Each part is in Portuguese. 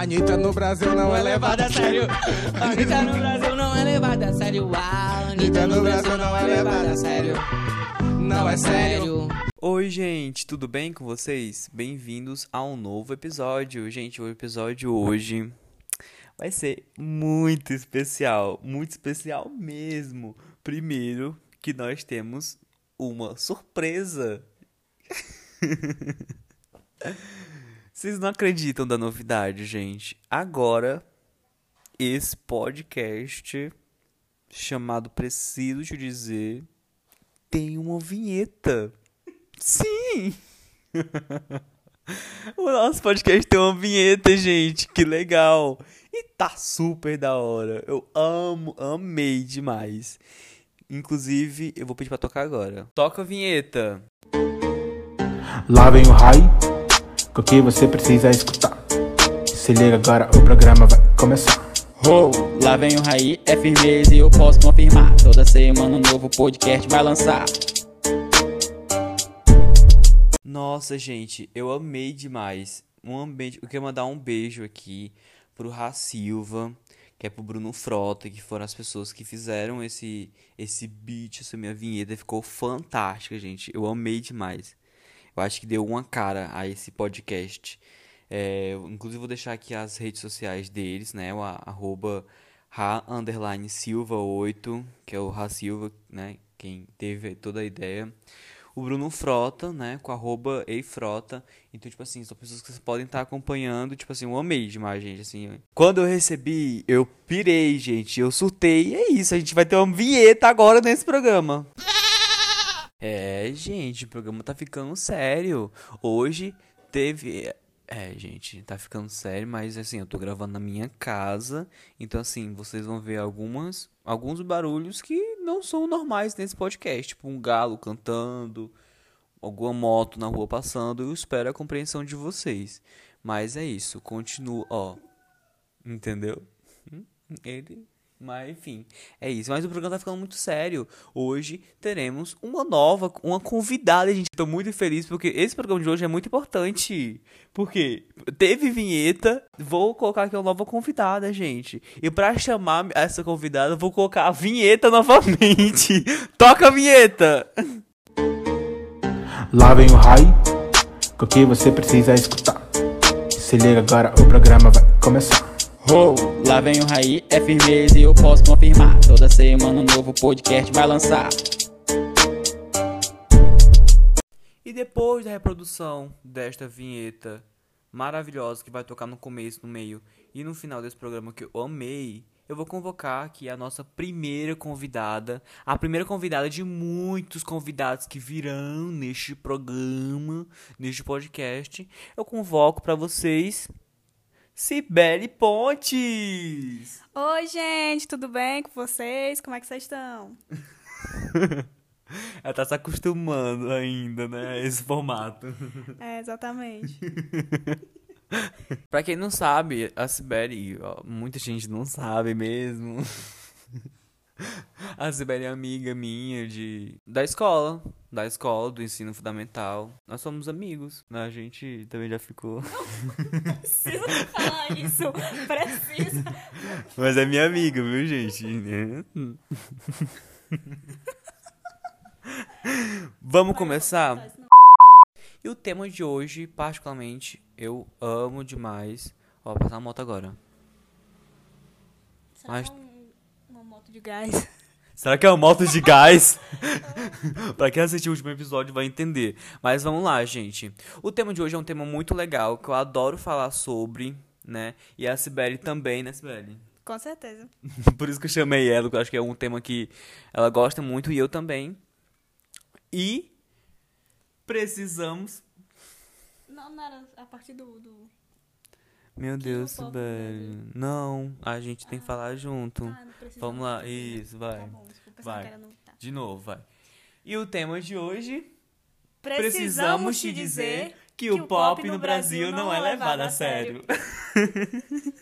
A Anitta no Brasil não é levada a sério. A Anitta no Brasil não é levada a sério. A Anitta no Brasil não é levada a sério. Não é sério. Oi, gente, tudo bem com vocês? Bem-vindos a um novo episódio. Gente, o episódio hoje vai ser muito especial, muito especial mesmo. Primeiro, que nós temos uma surpresa. Vocês não acreditam da novidade, gente. Agora, esse podcast chamado Preciso Te Dizer tem uma vinheta. Sim! o nosso podcast tem uma vinheta, gente. Que legal! E tá super da hora. Eu amo, amei demais. Inclusive, eu vou pedir pra tocar agora. Toca a vinheta. Lá vem o raio, com o que você precisa escutar. Se liga agora, o programa vai começar. Oh, lá vem o Raí, é firmeza e eu posso confirmar. Toda semana um novo podcast vai lançar. Nossa, gente, eu amei demais. Um ambiente, eu quero mandar um beijo aqui pro Ra Silva, que é pro Bruno Frota, que foram as pessoas que fizeram esse esse beat, essa minha vinheta, ficou fantástica, gente. Eu amei demais. Eu acho que deu uma cara a esse podcast. É, inclusive vou deixar aqui as redes sociais deles, né? O arroba Ra Silva 8, que é o Ra Silva, né? Quem teve toda a ideia o Bruno Frota, né, com arroba eifrota. Então, tipo assim, são pessoas que vocês podem estar acompanhando, tipo assim, eu amei demais, gente, assim. Quando eu recebi, eu pirei, gente, eu surtei, e é isso, a gente vai ter uma vinheta agora nesse programa. É, gente, o programa tá ficando sério. Hoje teve é, gente, tá ficando sério, mas assim, eu tô gravando na minha casa, então assim, vocês vão ver algumas alguns barulhos que não são normais nesse podcast, tipo um galo cantando, alguma moto na rua passando, eu espero a compreensão de vocês. Mas é isso, continua, ó. Entendeu? Hum, ele mas enfim, é isso. Mas o programa tá ficando muito sério. Hoje teremos uma nova, uma convidada, gente. Tô muito feliz porque esse programa de hoje é muito importante. Porque teve vinheta, vou colocar aqui uma nova convidada, gente. E para chamar essa convidada, vou colocar a vinheta novamente. Toca a vinheta! Lá vem o raio, com o que você precisa escutar. Se liga agora, o programa vai começar. Oh, lá vem o Raí, é firmeza e eu posso confirmar. Toda semana um novo podcast vai lançar. E depois da reprodução desta vinheta maravilhosa que vai tocar no começo, no meio e no final desse programa que eu amei, eu vou convocar aqui a nossa primeira convidada, a primeira convidada de muitos convidados que virão neste programa, neste podcast. Eu convoco para vocês Cibele Pontes! Oi, gente, tudo bem com vocês? Como é que vocês estão? Ela tá se acostumando ainda, né, a esse formato. É, exatamente. pra quem não sabe, a Sibeli, muita gente não sabe mesmo. A Sibeli é amiga minha de da escola, da escola, do ensino fundamental. Nós somos amigos, né? A gente também já ficou. Não precisa falar isso, precisa. Mas é minha amiga, viu, gente? Vamos começar? E o tema de hoje, particularmente, eu amo demais. Ó, vou passar a moto agora. Mas... uma moto de gás? Será que é uma moto de gás? pra quem assistiu o último episódio vai entender. Mas vamos lá, gente. O tema de hoje é um tema muito legal, que eu adoro falar sobre, né? E a Sibeli também, né, Sibeli? Com certeza. Por isso que eu chamei ela, porque eu acho que é um tema que ela gosta muito e eu também. E precisamos. Não, não era a partir do. do... Meu que Deus, Sibeli. Não, a gente tem que falar junto. Ah, Vamos lá, isso, vai. Tá bom, vai. Não... Tá. De novo, vai. E o tema de hoje. Precisamos, precisamos te dizer que, que o pop no Brasil não é levado a sério.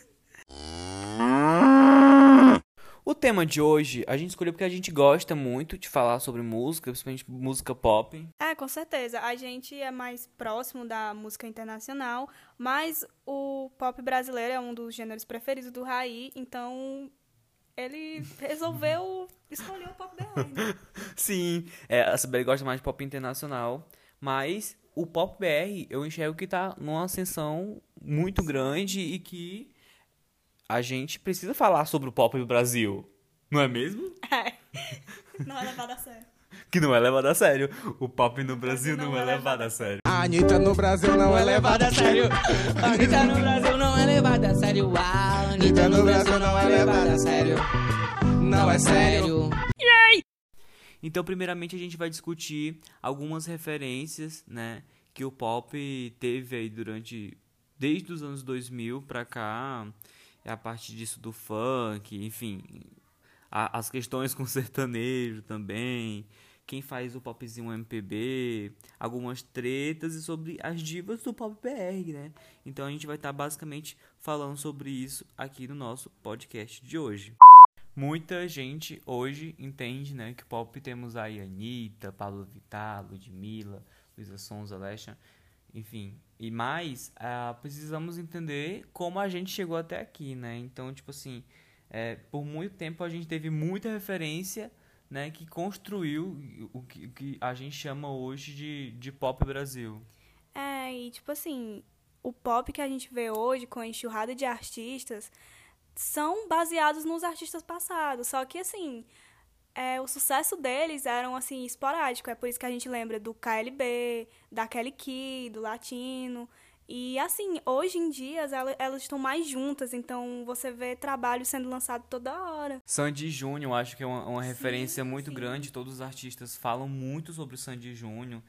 o tema de hoje a gente escolheu porque a gente gosta muito de falar sobre música, principalmente música pop. É, com certeza. A gente é mais próximo da música internacional, mas o pop brasileiro é um dos gêneros preferidos do Raí, então ele resolveu escolher o pop BR. Né? Sim, é, a Sibeli gosta mais de pop internacional, mas o pop BR eu enxergo que tá numa ascensão muito grande e que a gente precisa falar sobre o pop do Brasil. Não é mesmo? É. Não é levado a sério. Que não é levado a sério. O pop no Brasil não, é levado a sério. A Anitta no Brasil não é levada a sério. A Anitta no Brasil não é levada a sério. A Anitta no Brasil não é levada a sério. Não é sério. Então, primeiramente, a gente vai discutir algumas referências, né, que o pop teve aí durante desde os anos 2000 pra cá, a partir disso do funk, enfim, a, as questões com sertanejo também, quem faz o popzinho MPB, algumas tretas e sobre as divas do pop BR, né? Então a gente vai estar tá basicamente falando sobre isso aqui no nosso podcast de hoje. Muita gente hoje entende, né, que pop temos aí Anitta, Pablo Vittar, Ludmilla, Luísa Sonza, Alexa, enfim. E mais, uh, precisamos entender como a gente chegou até aqui, né? Então, tipo assim, é, por muito tempo a gente teve muita referência, né, que construiu o que, o que a gente chama hoje de, de pop Brasil. É, e tipo assim, o pop que a gente vê hoje com a enxurrada de artistas são baseados nos artistas passados. Só que, assim, é, o sucesso deles eram, assim, esporádico. É por isso que a gente lembra do KLB, da Kelly Key, do Latino. E, assim, hoje em dia elas, elas estão mais juntas. Então, você vê trabalho sendo lançado toda hora. Sandy Júnior, acho que é uma, uma sim, referência muito sim. grande. Todos os artistas falam muito sobre o Sandy Júnior.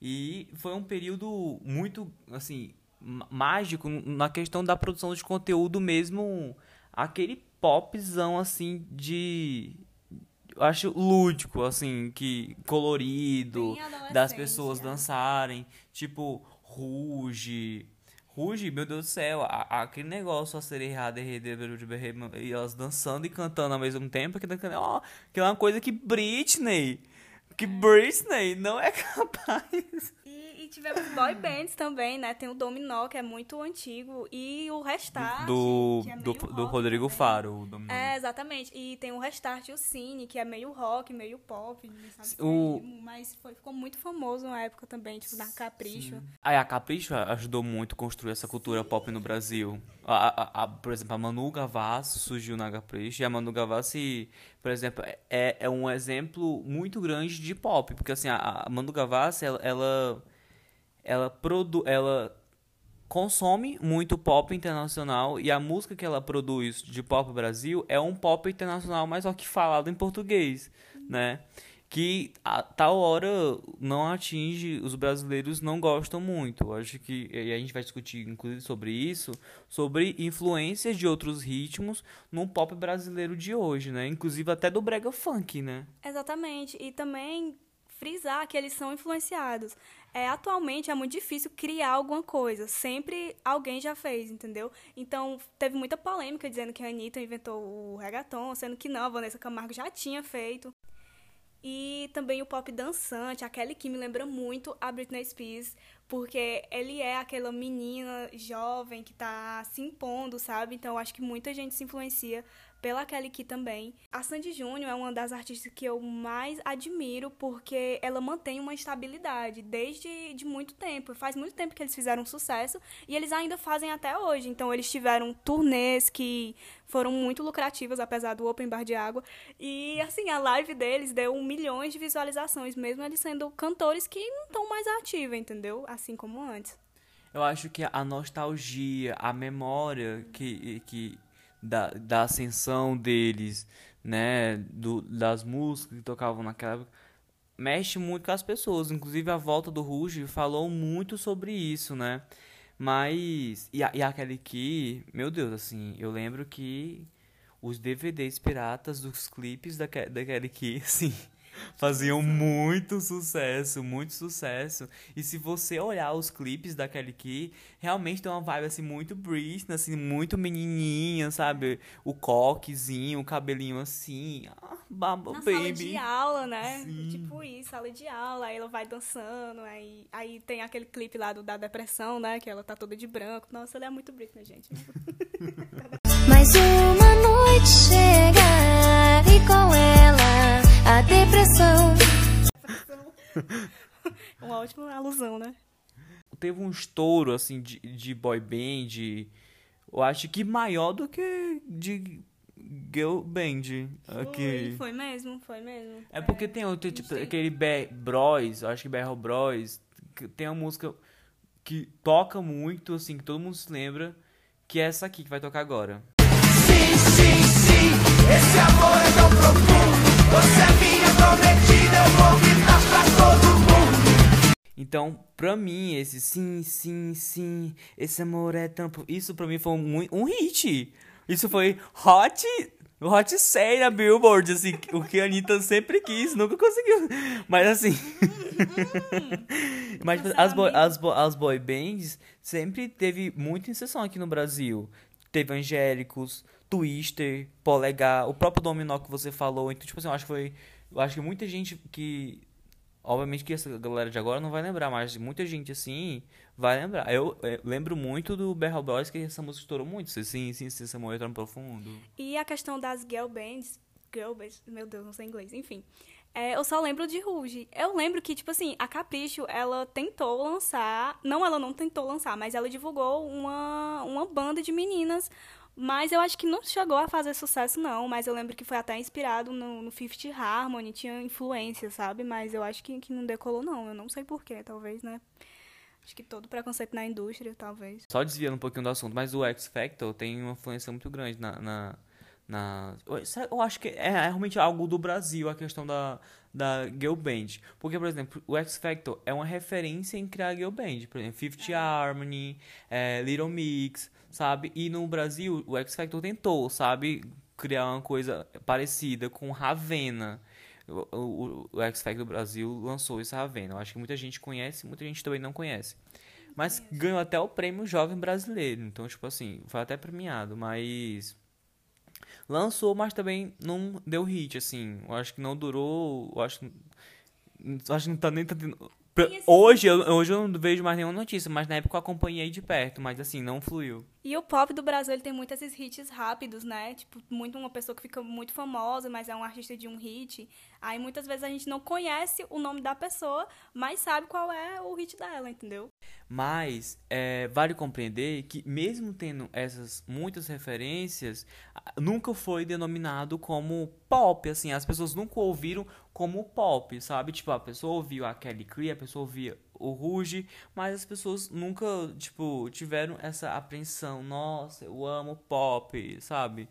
E foi um período muito, assim, mágico na questão da produção de conteúdo mesmo aquele popzão assim de eu acho lúdico, assim, que colorido, das pessoas dançarem, tipo, ruge. Ruge, meu Deus do céu, a, aquele negócio a ser errado, e elas dançando e cantando ao mesmo tempo, que, ó, que é uma coisa que Britney, que Britney não é capaz. Tivemos boy bands também, né? Tem o Dominó, que é muito antigo, e o Restart, do, é do, do Rodrigo também. Faro. O Dominó. É, exatamente. E tem o Restart e o Cine, que é meio rock, meio pop, sabe? O... Mas foi, ficou muito famoso na época também, tipo, na Capricho. Aí a Capricho ajudou muito a construir essa cultura pop no Brasil. A, a, a, por exemplo, a Manu Gavassi surgiu na Capricho, e a Manu Gavassi, por exemplo, é, é um exemplo muito grande de pop, porque assim, a, a Manu Gavassi, ela, ela ela produ ela consome muito pop internacional e a música que ela produz de pop Brasil é um pop internacional, mas só que falado em português, né? Que a tal hora não atinge, os brasileiros não gostam muito. Acho que e a gente vai discutir inclusive sobre isso, sobre influências de outros ritmos no pop brasileiro de hoje, né? Inclusive até do brega funk, né? Exatamente. E também frisar que eles são influenciados. É, atualmente é muito difícil criar alguma coisa. Sempre alguém já fez, entendeu? Então, teve muita polêmica dizendo que a Anitta inventou o reggaeton, sendo que não, a Vanessa Camargo já tinha feito. E também o pop dançante, aquele que me lembra muito a Britney Spears, porque ele é aquela menina jovem que tá se impondo, sabe? Então acho que muita gente se influencia pela Kelly Key também. A Sandy Júnior é uma das artistas que eu mais admiro porque ela mantém uma estabilidade desde de muito tempo. Faz muito tempo que eles fizeram sucesso e eles ainda fazem até hoje. Então eles tiveram turnês que foram muito lucrativas, apesar do Open Bar de Água. E assim, a live deles deu milhões de visualizações, mesmo eles sendo cantores que não estão mais ativos, entendeu? Assim como antes. Eu acho que a nostalgia, a memória que, que da, da ascensão deles, né, do, das músicas que tocavam naquela época, mexe muito com as pessoas. Inclusive a volta do Ruge falou muito sobre isso, né? Mas e, a, e aquele que, meu Deus, assim, eu lembro que os DVDs piratas dos clipes da da Kelly Key, assim, faziam muito sucesso, muito sucesso. E se você olhar os clipes da Kelly Key, realmente tem uma vibe assim muito Britney, assim, muito menininha, sabe? O coquezinho, o cabelinho assim, ah, baba Na baby. sala de aula, né? Sim. Tipo isso, sala de aula, aí ela vai dançando, aí, aí tem aquele clipe lá do, da depressão, né? Que ela tá toda de branco. Nossa, ela é muito Britney, gente. Mais uma noite chega e com ela a depressão. Uma ótima alusão, né? Teve um estouro, assim, de, de boy band, eu acho que maior do que de girl band. Aqui. Foi, foi mesmo, foi mesmo. É porque tem outro, tipo, tem- aquele Be Bros, eu acho que Berro Bros, que tem uma música que toca muito, assim, que todo mundo se lembra, que é essa aqui que vai tocar agora. Então, pra mim, esse sim, sim, sim, esse amor é tão... Isso pra mim foi um, um hit. Isso foi hot, hot 100 na Billboard, assim, o que a Anitta sempre quis, nunca conseguiu. Mas assim... Mas as boy, as, bo- as boy bands sempre teve muita inserção aqui no Brasil. Teve Angélicos, Twister, Polegar, o próprio Dominó que você falou. Então, tipo assim, eu acho que foi... Eu acho que muita gente que... Obviamente que essa galera de agora não vai lembrar, mas muita gente assim vai lembrar. Eu, eh, lembro muito do Berral Boys, que essa música estourou muito. Sim, sim, sim, amor é tão profundo. E a questão das girl bands, girl bands, meu Deus, não sei inglês, enfim. É, eu só lembro de Rouge. Eu lembro que, tipo assim, a Capricho, ela tentou lançar, não, ela não tentou lançar, mas ela divulgou uma, uma banda de meninas, mas eu acho que não chegou a fazer sucesso, não, mas eu lembro que foi até inspirado no, no Fifth Harmony, tinha influência, sabe? Mas eu acho que, que não decolou, não, eu não sei porquê, talvez, né? Acho que todo preconceito na indústria, talvez. Só desviando um pouquinho do assunto, mas o X Factor tem uma influência muito grande na. na, na- é- eu acho que é realmente algo do Brasil, a questão da, da Girl Band. Porque, por exemplo, o X Factor é uma referência em criar Girl Band. Por exemplo, Fifth Harmony, é, Little Mix, sabe? E no Brasil, o X Factor tentou, sabe? Criar uma coisa parecida com Ravena. O, o, o X Factor Brasil lançou esse Ravena. Eu acho que muita gente conhece, muita gente também não conhece. Mas ganhou até o prêmio Jovem Brasileiro. Então, tipo assim, foi até premiado, mas. Lançou, mas também não deu hit, assim. Eu acho que não durou. Eu acho que. eu acho que não tá nem. Tá tendo- pra- Hoje, eu, hoje eu não vejo mais nenhuma notícia, mas na época eu acompanhei de perto, mas assim, não fluiu. E o pop do Brasil, ele tem muitos esses hits rápidos, né? Tipo, muito uma pessoa que fica muito famosa, mas é um artista de um hit. Aí muitas vezes a gente não conhece o nome da pessoa, mas sabe qual é o hit dela, entendeu? Mas é, vale compreender que mesmo tendo essas muitas referências, nunca foi denominado como pop, assim, as pessoas nunca ouviram como pop, sabe? Tipo, a pessoa ouviu a Kelly Clee, a pessoa ouvia o Ruge, mas as pessoas nunca, tipo, tiveram essa apreensão, nossa, eu amo pop, sabe?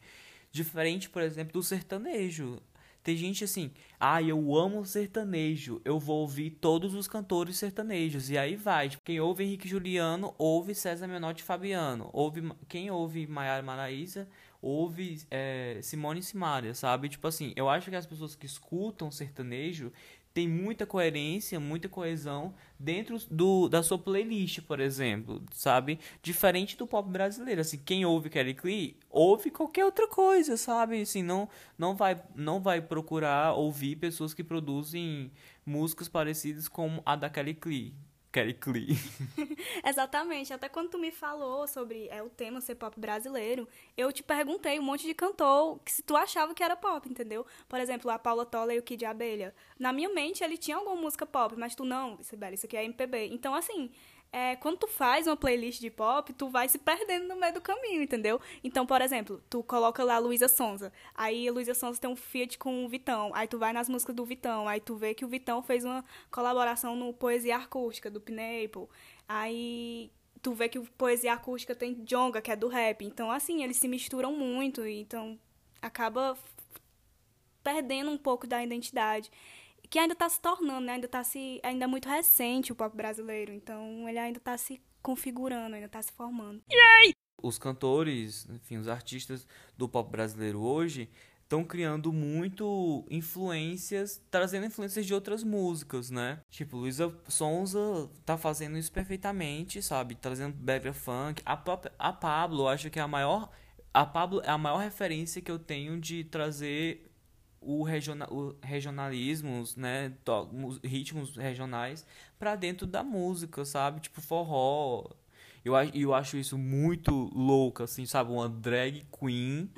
Diferente, por exemplo, do sertanejo. Tem gente assim, ah, eu amo sertanejo, eu vou ouvir todos os cantores sertanejos. E aí vai. Tipo, quem ouve Henrique Juliano, ouve César Menotti Fabiano. Ouve, quem ouve Maiara Maraíza, ouve é, Simone e Simaria, sabe? Tipo assim, eu acho que as pessoas que escutam sertanejo têm muita coerência, muita coesão dentro do, da sua playlist, por exemplo, sabe? Diferente do pop brasileiro, assim, quem ouve Kelly Clee, ouve qualquer outra coisa, sabe? Assim, não, não, vai, não vai procurar ouvir pessoas que produzem músicas parecidas com a da Kelly Clee. Kelly Clee. Exatamente. Até quando tu me falou sobre é, o tema ser pop brasileiro, eu te perguntei um monte de cantor que se tu achava que era pop, entendeu? Por exemplo, a Paula Toller e o Kid Abelha. Na minha mente, ele tinha alguma música pop, mas tu não, Isabela, isso aqui é MPB. Então, assim, é, quando tu faz uma playlist de pop, tu vai se perdendo no meio do caminho, entendeu? Então, por exemplo, tu coloca lá Luísa Sonza. Aí a Luísa Sonza tem um feat com o Vitão. Aí tu vai nas músicas do Vitão. Aí tu vê que o Vitão fez uma colaboração no Poesia Acústica, do Pineapple. Aí tu vê que o Poesia Acústica tem Jonga, que é do rap. Então, assim, eles se misturam muito. Então, acaba perdendo um pouco da identidade. Que ainda tá se tornando, né? Ainda, tá se, ainda é muito recente o pop brasileiro. Então, ele ainda tá se configurando, ainda tá se formando. os cantores, enfim, os artistas do pop brasileiro hoje estão criando muito influências, trazendo influências de outras músicas, né? Tipo, Luísa Sonza tá fazendo isso perfeitamente, sabe? Trazendo brega funk. A a Pablo, eu acho que é a maior a Pablo é a maior referência que eu tenho de trazer o, regional, o regionalismos, né, to, ritmos regionais para dentro da música, sabe? Tipo forró. Eu, eu acho isso muito louco, assim, sabe? Uma drag queen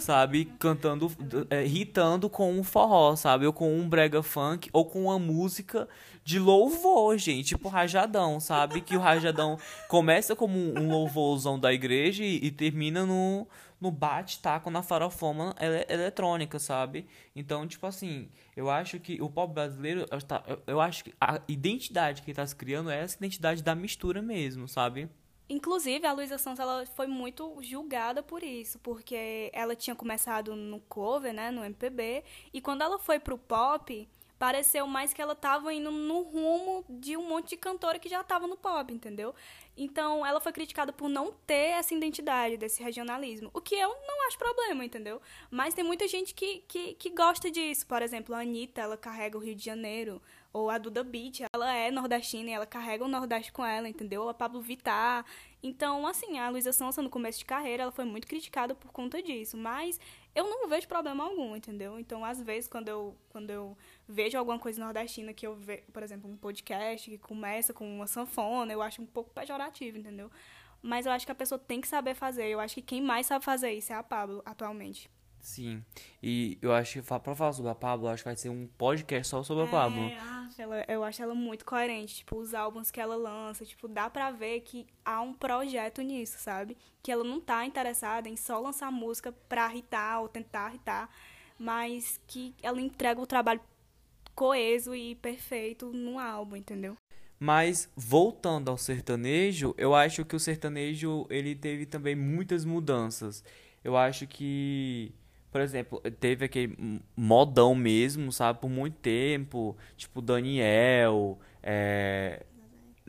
sabe? Cantando, é, irritando com um forró, sabe? Ou com um brega funk, ou com uma música de louvor, gente. Tipo rajadão, sabe? Que o rajadão começa como um louvorzão da igreja e, e termina no, no bate-taco na farofoma ele, eletrônica, sabe? Então, tipo assim, eu acho que o pop brasileiro, eu, acho que a identidade que ele tá se criando é essa identidade da mistura mesmo, sabe? Inclusive, a Luísa Sons ela foi muito julgada por isso, porque ela tinha começado no cover, né, no MPB, e quando ela foi pro pop, pareceu mais que ela estava indo no rumo de um monte de cantora que já estava no pop, entendeu? Então, ela foi criticada por não ter essa identidade desse regionalismo, o que eu não acho problema, entendeu? Mas tem muita gente que, que, que gosta disso. Por exemplo, a Anitta, ela carrega o Rio de Janeiro, ou a Duda Beat, ela é nordestina e ela carrega o Nordeste com ela, entendeu? A Pablo Vittar. Então, assim, a Luísa Sonsa no começo de carreira, ela foi muito criticada por conta disso, mas eu não vejo problema algum, entendeu? Então, às vezes, quando eu, quando eu vejo alguma coisa nordestina que eu vejo, por exemplo, um podcast que começa com uma sanfona, eu acho um pouco pejorativo, entendeu? Mas eu acho que a pessoa tem que saber fazer. Eu acho que quem mais sabe fazer isso é a Pablo, atualmente. Sim. E eu acho que pra falar sobre a Pablo, acho que vai ser um podcast só sobre é, a Pablo. Ela, eu acho ela muito coerente. Tipo, os álbuns que ela lança, tipo, dá pra ver que há um projeto nisso, sabe? Que ela não tá interessada em só lançar música pra irritar ou tentar irritar, mas que ela entrega o trabalho coeso e perfeito num álbum, entendeu? Mas voltando ao sertanejo, eu acho que o sertanejo ele teve também muitas mudanças. Eu acho que por exemplo, teve aquele modão mesmo, sabe, por muito tempo, tipo Daniel, é,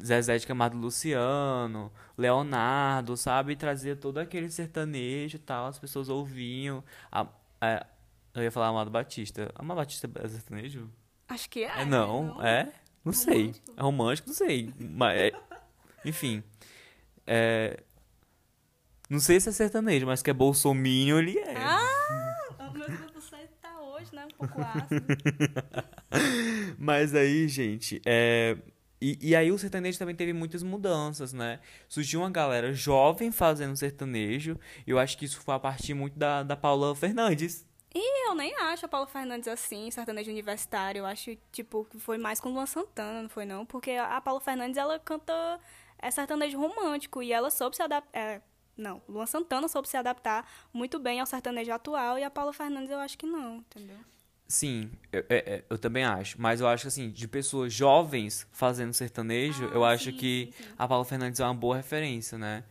Zezé de Camargo Luciano, Leonardo, sabe, e trazia todo aquele sertanejo e tal, as pessoas ouviam. A, a, eu ia falar Amado Batista. Amado Batista é sertanejo? Acho que é. é não, não, é? Não sei. É romântico, não sei. Mas, é, enfim. É, não sei se é sertanejo, mas que é bolsominho, ele é. Ah! Meu Deus, você tá hoje, né? Um pouco ácido. mas aí, gente, é... E, e aí o sertanejo também teve muitas mudanças, né? Surgiu uma galera jovem fazendo sertanejo. E eu acho que isso foi a partir muito da, da Paula Fernandes. E eu nem acho a Paula Fernandes assim, sertanejo universitário. Eu acho, tipo, que foi mais com Luan Santana, não foi não? Porque a Paula Fernandes, ela canta é sertanejo romântico. E ela soube se adaptar... É, não, Luan Santana soube se adaptar muito bem ao sertanejo atual e a Paula Fernandes eu acho que não, entendeu? Sim, eu, eu, eu, também acho. Mas eu acho que, assim, de pessoas jovens fazendo sertanejo, ah, eu acho sim, que sim, sim. a Paula Fernandes é uma boa referência, né?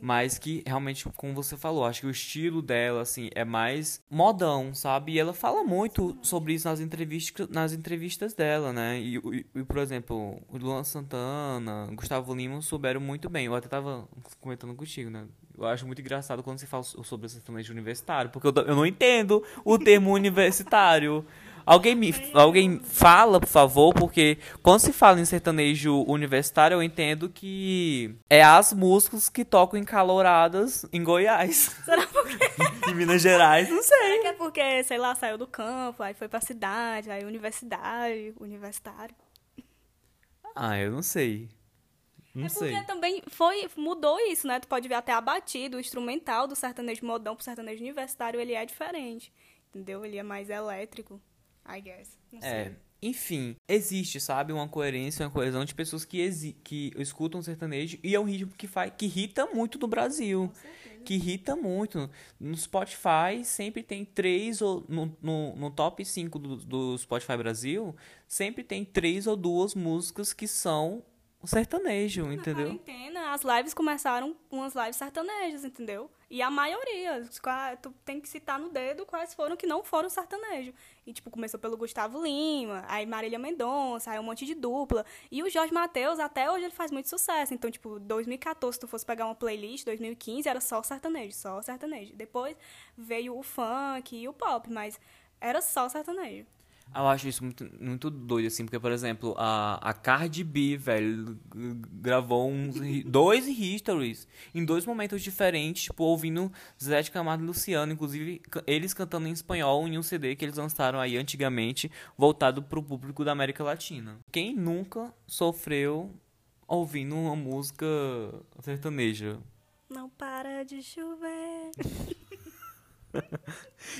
Mas que, realmente, como você falou, acho que o estilo dela, assim, é mais modão, sabe? E ela fala muito sobre isso nas entrevistas, nas entrevistas dela, né? E, e, e por exemplo, o Luan Santana, Gustavo Lima souberam muito bem. Eu até tava comentando contigo, né? Eu acho muito engraçado quando se fala sobre o sertanejo universitário, porque eu, eu não entendo o termo universitário. Alguém me alguém fala, por favor, porque quando se fala em sertanejo universitário, eu entendo que é as músicas que tocam em caloradas em Goiás. Será porque? em Minas Gerais, não sei. Será que é porque, sei lá, saiu do campo, aí foi pra cidade, aí universidade, universitário. Ah, eu não sei. Não é porque sei. também foi, mudou isso, né? Tu pode ver até a batida, o instrumental do sertanejo modão pro sertanejo universitário, ele é diferente. Entendeu? Ele é mais elétrico, I guess. Não é. sei. Enfim, existe, sabe, uma coerência, uma coesão de pessoas que, que escutam sertanejo e é um ritmo que, faz, que irrita muito no Brasil. Que irrita muito. No Spotify sempre tem três, ou no, no, no top 5 do, do Spotify Brasil, sempre tem três ou duas músicas que são sertanejo, Na entendeu? quarentena, as lives começaram umas lives sertanejas, entendeu? E a maioria, qua- tu tem que citar no dedo quais foram que não foram sertanejo. E, tipo, começou pelo Gustavo Lima, aí Marília Mendonça, aí um monte de dupla. E o Jorge Matheus, até hoje, ele faz muito sucesso. Então, tipo, 2014, se tu fosse pegar uma playlist, 2015, era só sertanejo, só sertanejo. Depois veio o funk e o pop, mas era só sertanejo. Eu acho isso muito, muito doido, assim, porque, por exemplo, a, a Cardi B, velho, gravou uns, dois histories em dois momentos diferentes, tipo, ouvindo Zé de Camargo e Luciano, inclusive eles cantando em espanhol em um CD que eles lançaram aí antigamente, voltado pro público da América Latina. Quem nunca sofreu ouvindo uma música sertaneja? Não para de chover.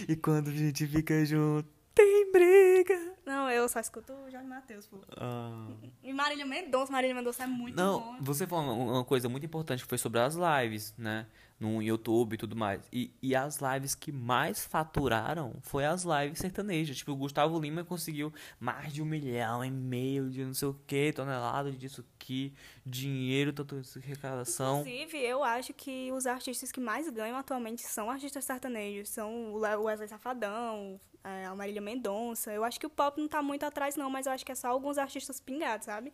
E quando a gente fica junto, tem briga. Não, eu só escuto o Jorge Matheus, pô. Ah. E Marília Mendonça, Marília Mendonça é muito Não, bom. você falou uma coisa muito importante que foi sobre as lives, né? No YouTube e tudo mais. E, e as lives que mais faturaram foi as lives sertanejas. Tipo, o Gustavo Lima conseguiu mais de um milhão e meio de não sei o que, tonelada disso aqui, dinheiro, tanto isso, arrecadação. Inclusive, eu acho que os artistas que mais ganham atualmente são artistas sertanejos. São o Le- o Wesley Safadão, a Marília Mendonça. Eu acho que o pop não tá muito atrás, não, mas eu acho que é só alguns artistas pingados, sabe?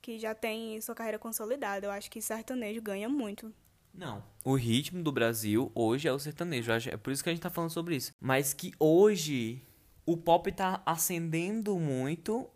Que já tem sua carreira consolidada. Eu acho que sertanejo ganha muito. Não. O ritmo do Brasil hoje é o sertanejo. É por isso que a gente tá falando sobre isso. Mas que hoje o pop tá ascendendo muito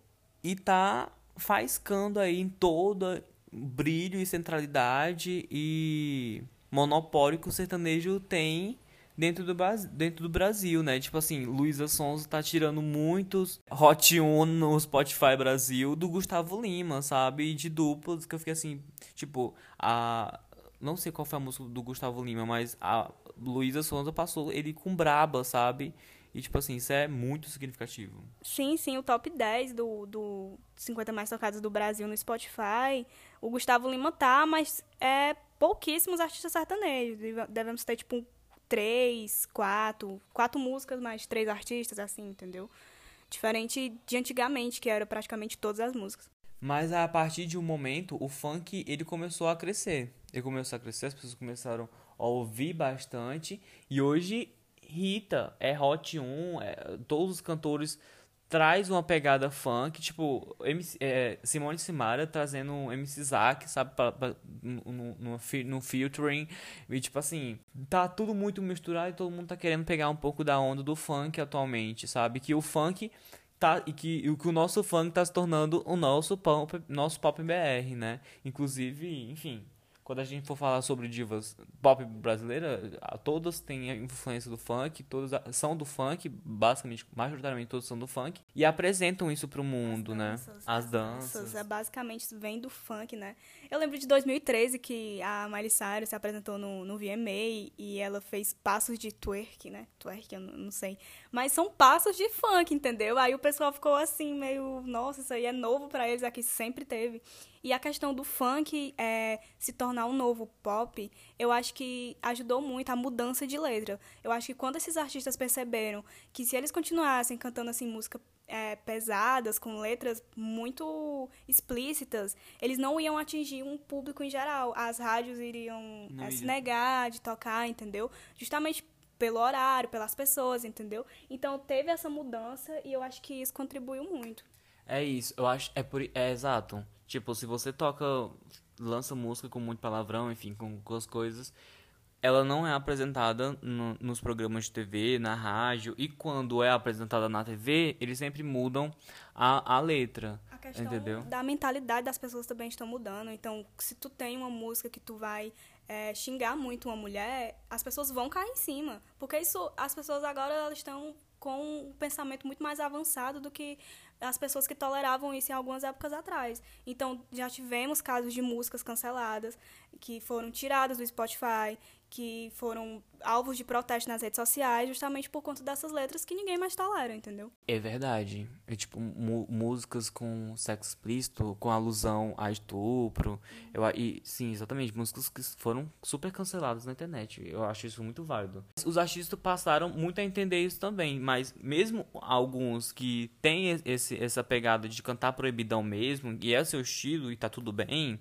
e tá faiscando aí em toda brilho e centralidade e monopólio que o sertanejo tem dentro do, dentro do Brasil, né? Tipo assim, Luísa Sonza tá tirando muitos Hot 1 no Spotify Brasil do Gustavo Lima, sabe? E de duplas que eu fiquei assim, tipo, a não sei qual foi a música do Gustavo Lima, mas a Luísa Sonza passou ele com Braba, sabe? E tipo assim, isso é muito significativo. Sim, sim, o top 10 do, do 50 mais tocados do Brasil no Spotify. O Gustavo Lima tá, mas é pouquíssimos artistas sertanejos. Deve- Devemos ter, tipo, três, quatro, quatro músicas, mais três artistas, assim, entendeu? Diferente de antigamente, que era praticamente todas as músicas. Mas a partir de um momento, o funk ele começou a crescer. Ele começou a crescer, as pessoas começaram a ouvir bastante. E hoje, Rita é Hot 1, é, todos os cantores traz uma pegada funk, tipo, MC, é, Simone Simara trazendo um MC Zack, sabe, pra, pra, no, no, no, fi- no featuring, e tipo assim, tá tudo muito misturado e todo mundo tá querendo pegar um pouco da onda do funk atualmente, sabe, que o funk tá, e que, e que o nosso funk tá se tornando o nosso pop, nosso pop BR, né, inclusive, enfim... Quando a gente for falar sobre divas pop brasileira, todas têm a influência do funk, todas são do funk, basicamente, majoritariamente todas são do funk, e apresentam isso pro mundo, né? As danças. É, basicamente vem do funk, né? Eu lembro de 2013 que a Miley Cyrus se apresentou no, no VMA e ela fez passos de twerk, né? Twerk, eu não, não sei. Mas são passos de funk, entendeu? Aí o pessoal ficou assim, meio, nossa, isso aí é novo pra eles, aqui sempre teve. E a questão do funk é, se tornar um novo pop, eu acho que ajudou muito a mudança de letra. Eu acho que quando esses artistas perceberam que se eles continuassem cantando assim música é, pesadas, com letras muito explícitas, eles não iam atingir um público em geral. As rádios iriam é, se negar de tocar, entendeu? Justamente pelo horário, pelas pessoas, entendeu? Então teve essa mudança e eu acho que isso contribuiu muito. É isso, eu acho, é por, é exato. Tipo, se você toca, lança música com muito palavrão, enfim, com, com as coisas, ela não é apresentada no- nos programas de TV, na rádio, e quando é apresentada na TV, eles sempre mudam a, a letra, A questão entendeu? da mentalidade das pessoas também estão mudando. Então, se tu tem uma música que tu vai é, xingar muito uma mulher, as pessoas vão cair em cima. Porque isso, as pessoas agora elas estão com um pensamento muito mais avançado do que as pessoas que toleravam isso em algumas épocas atrás. Então, já tivemos casos de músicas canceladas que foram tiradas do Spotify, que foram alvos de protesto nas redes sociais justamente por conta dessas letras que ninguém mais tolera, entendeu? É verdade. É tipo músicas com sexo explícito, com alusão a estupro. Eu, e, sim, exatamente. Músicas que foram super canceladas na internet. Eu acho isso muito válido. Os artistas passaram muito a entender isso também, mas mesmo alguns que têm esse, essa pegada de cantar proibidão mesmo, e é seu estilo e tá tudo bem,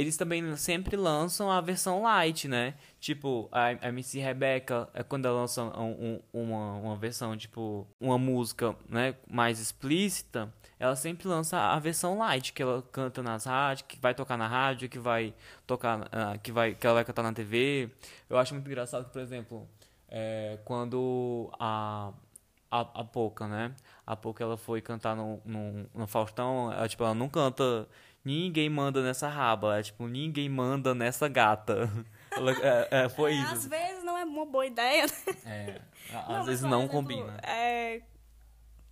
eles também sempre lançam a versão light, né? Tipo, a MC Rebecca, é quando ela lança um- um- uma, uma versão, tipo, uma música, né, mais explícita, ela sempre lança a versão light, que ela canta nas rádios, que vai tocar na rádio, que vai tocar, ah, que vai, que ela vai cantar na TV. Eu acho muito engraçado que, por exemplo, é, quando a a, a Poca, né? A Poca ela foi cantar no, no, no Faustão, ela, tipo, ela não canta Ninguém manda nessa raba, é tipo, ninguém manda nessa gata. É, é, foi É, isso. às vezes não é uma boa ideia, né? É, às mas, vezes não exemplo, combina. É.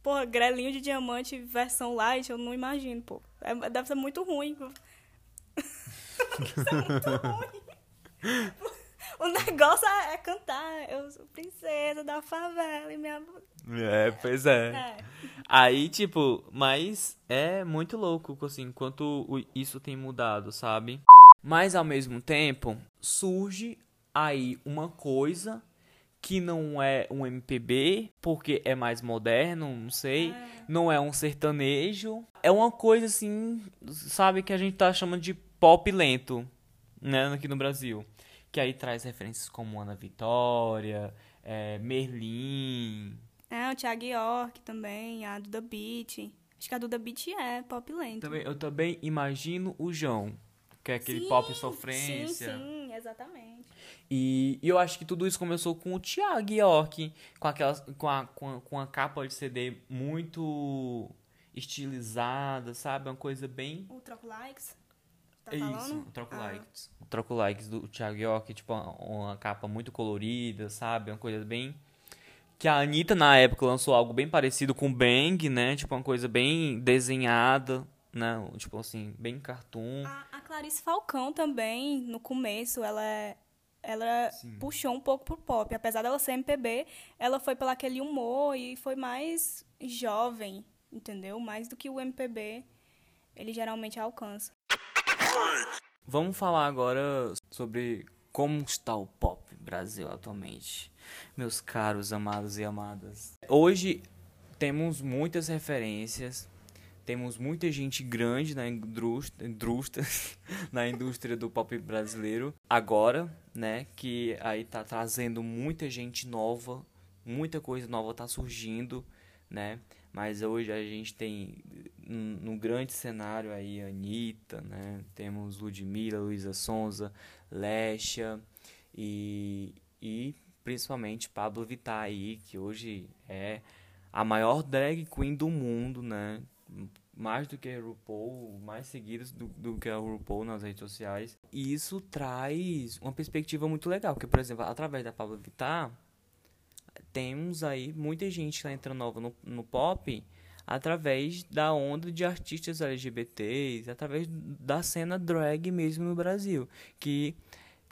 Porra, grelinho de diamante versão light, eu não imagino, pô. É- deve ser muito ruim. pô. deve ser muito ruim. O negócio é, é cantar. Eu sou princesa da favela e minha. É, pois é. É. Aí, tipo, mas é muito louco, assim, quanto isso tem mudado, sabe? Mas ao mesmo tempo, surge aí uma coisa que não é um MPB, porque é mais moderno, não sei, não é um sertanejo, é uma coisa assim, sabe, que a gente tá chamando de pop lento, né, aqui no Brasil. Que aí traz referências como Ana Vitória, é, Merlin, É, o Thiago York também, a Duda Beat. Acho que a Duda Beat é pop lento. Também, eu também imagino o João, que é aquele Sim, pop sofrência. Sim, sim, exatamente. E, e eu acho que tudo isso começou com o Thiago York, com, aquelas, com, a, com, a, com a capa de CD muito estilizada, sabe? Uma coisa bem. O Troco Likes. Tá é isso, falando? o Troco Ah. Likes. O Troco Likes do Thiago York, tipo, uma, uma capa muito colorida, sabe? Uma coisa bem. Que a Anitta, na época, lançou algo bem parecido com Bang, né? Tipo, uma coisa bem desenhada, né? Tipo assim, bem cartoon. A, a Clarice Falcão também, no começo, ela ela puxou um pouco pro pop. Apesar dela ser MPB, ela foi pelo aquele humor e foi mais jovem, entendeu? Mais do que o MPB ele geralmente alcança. Vamos falar agora sobre como está o pop Brasil atualmente. Meus caros amados e amadas. Hoje temos muitas referências, temos muita gente grande na indústria, indústria- na indústria do pop brasileiro. Agora, né, que aí tá trazendo muita gente nova, muita coisa nova tá surgindo, né? Mas hoje a gente tem no grande cenário aí a Anitta, né? Temos Ludmilla, Luísa Sonza, Lesha e, e principalmente Pablo Vittar aí, que hoje é a maior drag queen do mundo, né? Mais do que a RuPaul, mais seguidos do, do que a RuPaul nas redes sociais. E isso traz uma perspectiva muito legal, porque, por exemplo, através da Pablo Vittar, temos aí muita gente que tá entrando nova no, no pop através da onda de artistas LGBTs, através da cena drag mesmo no Brasil, que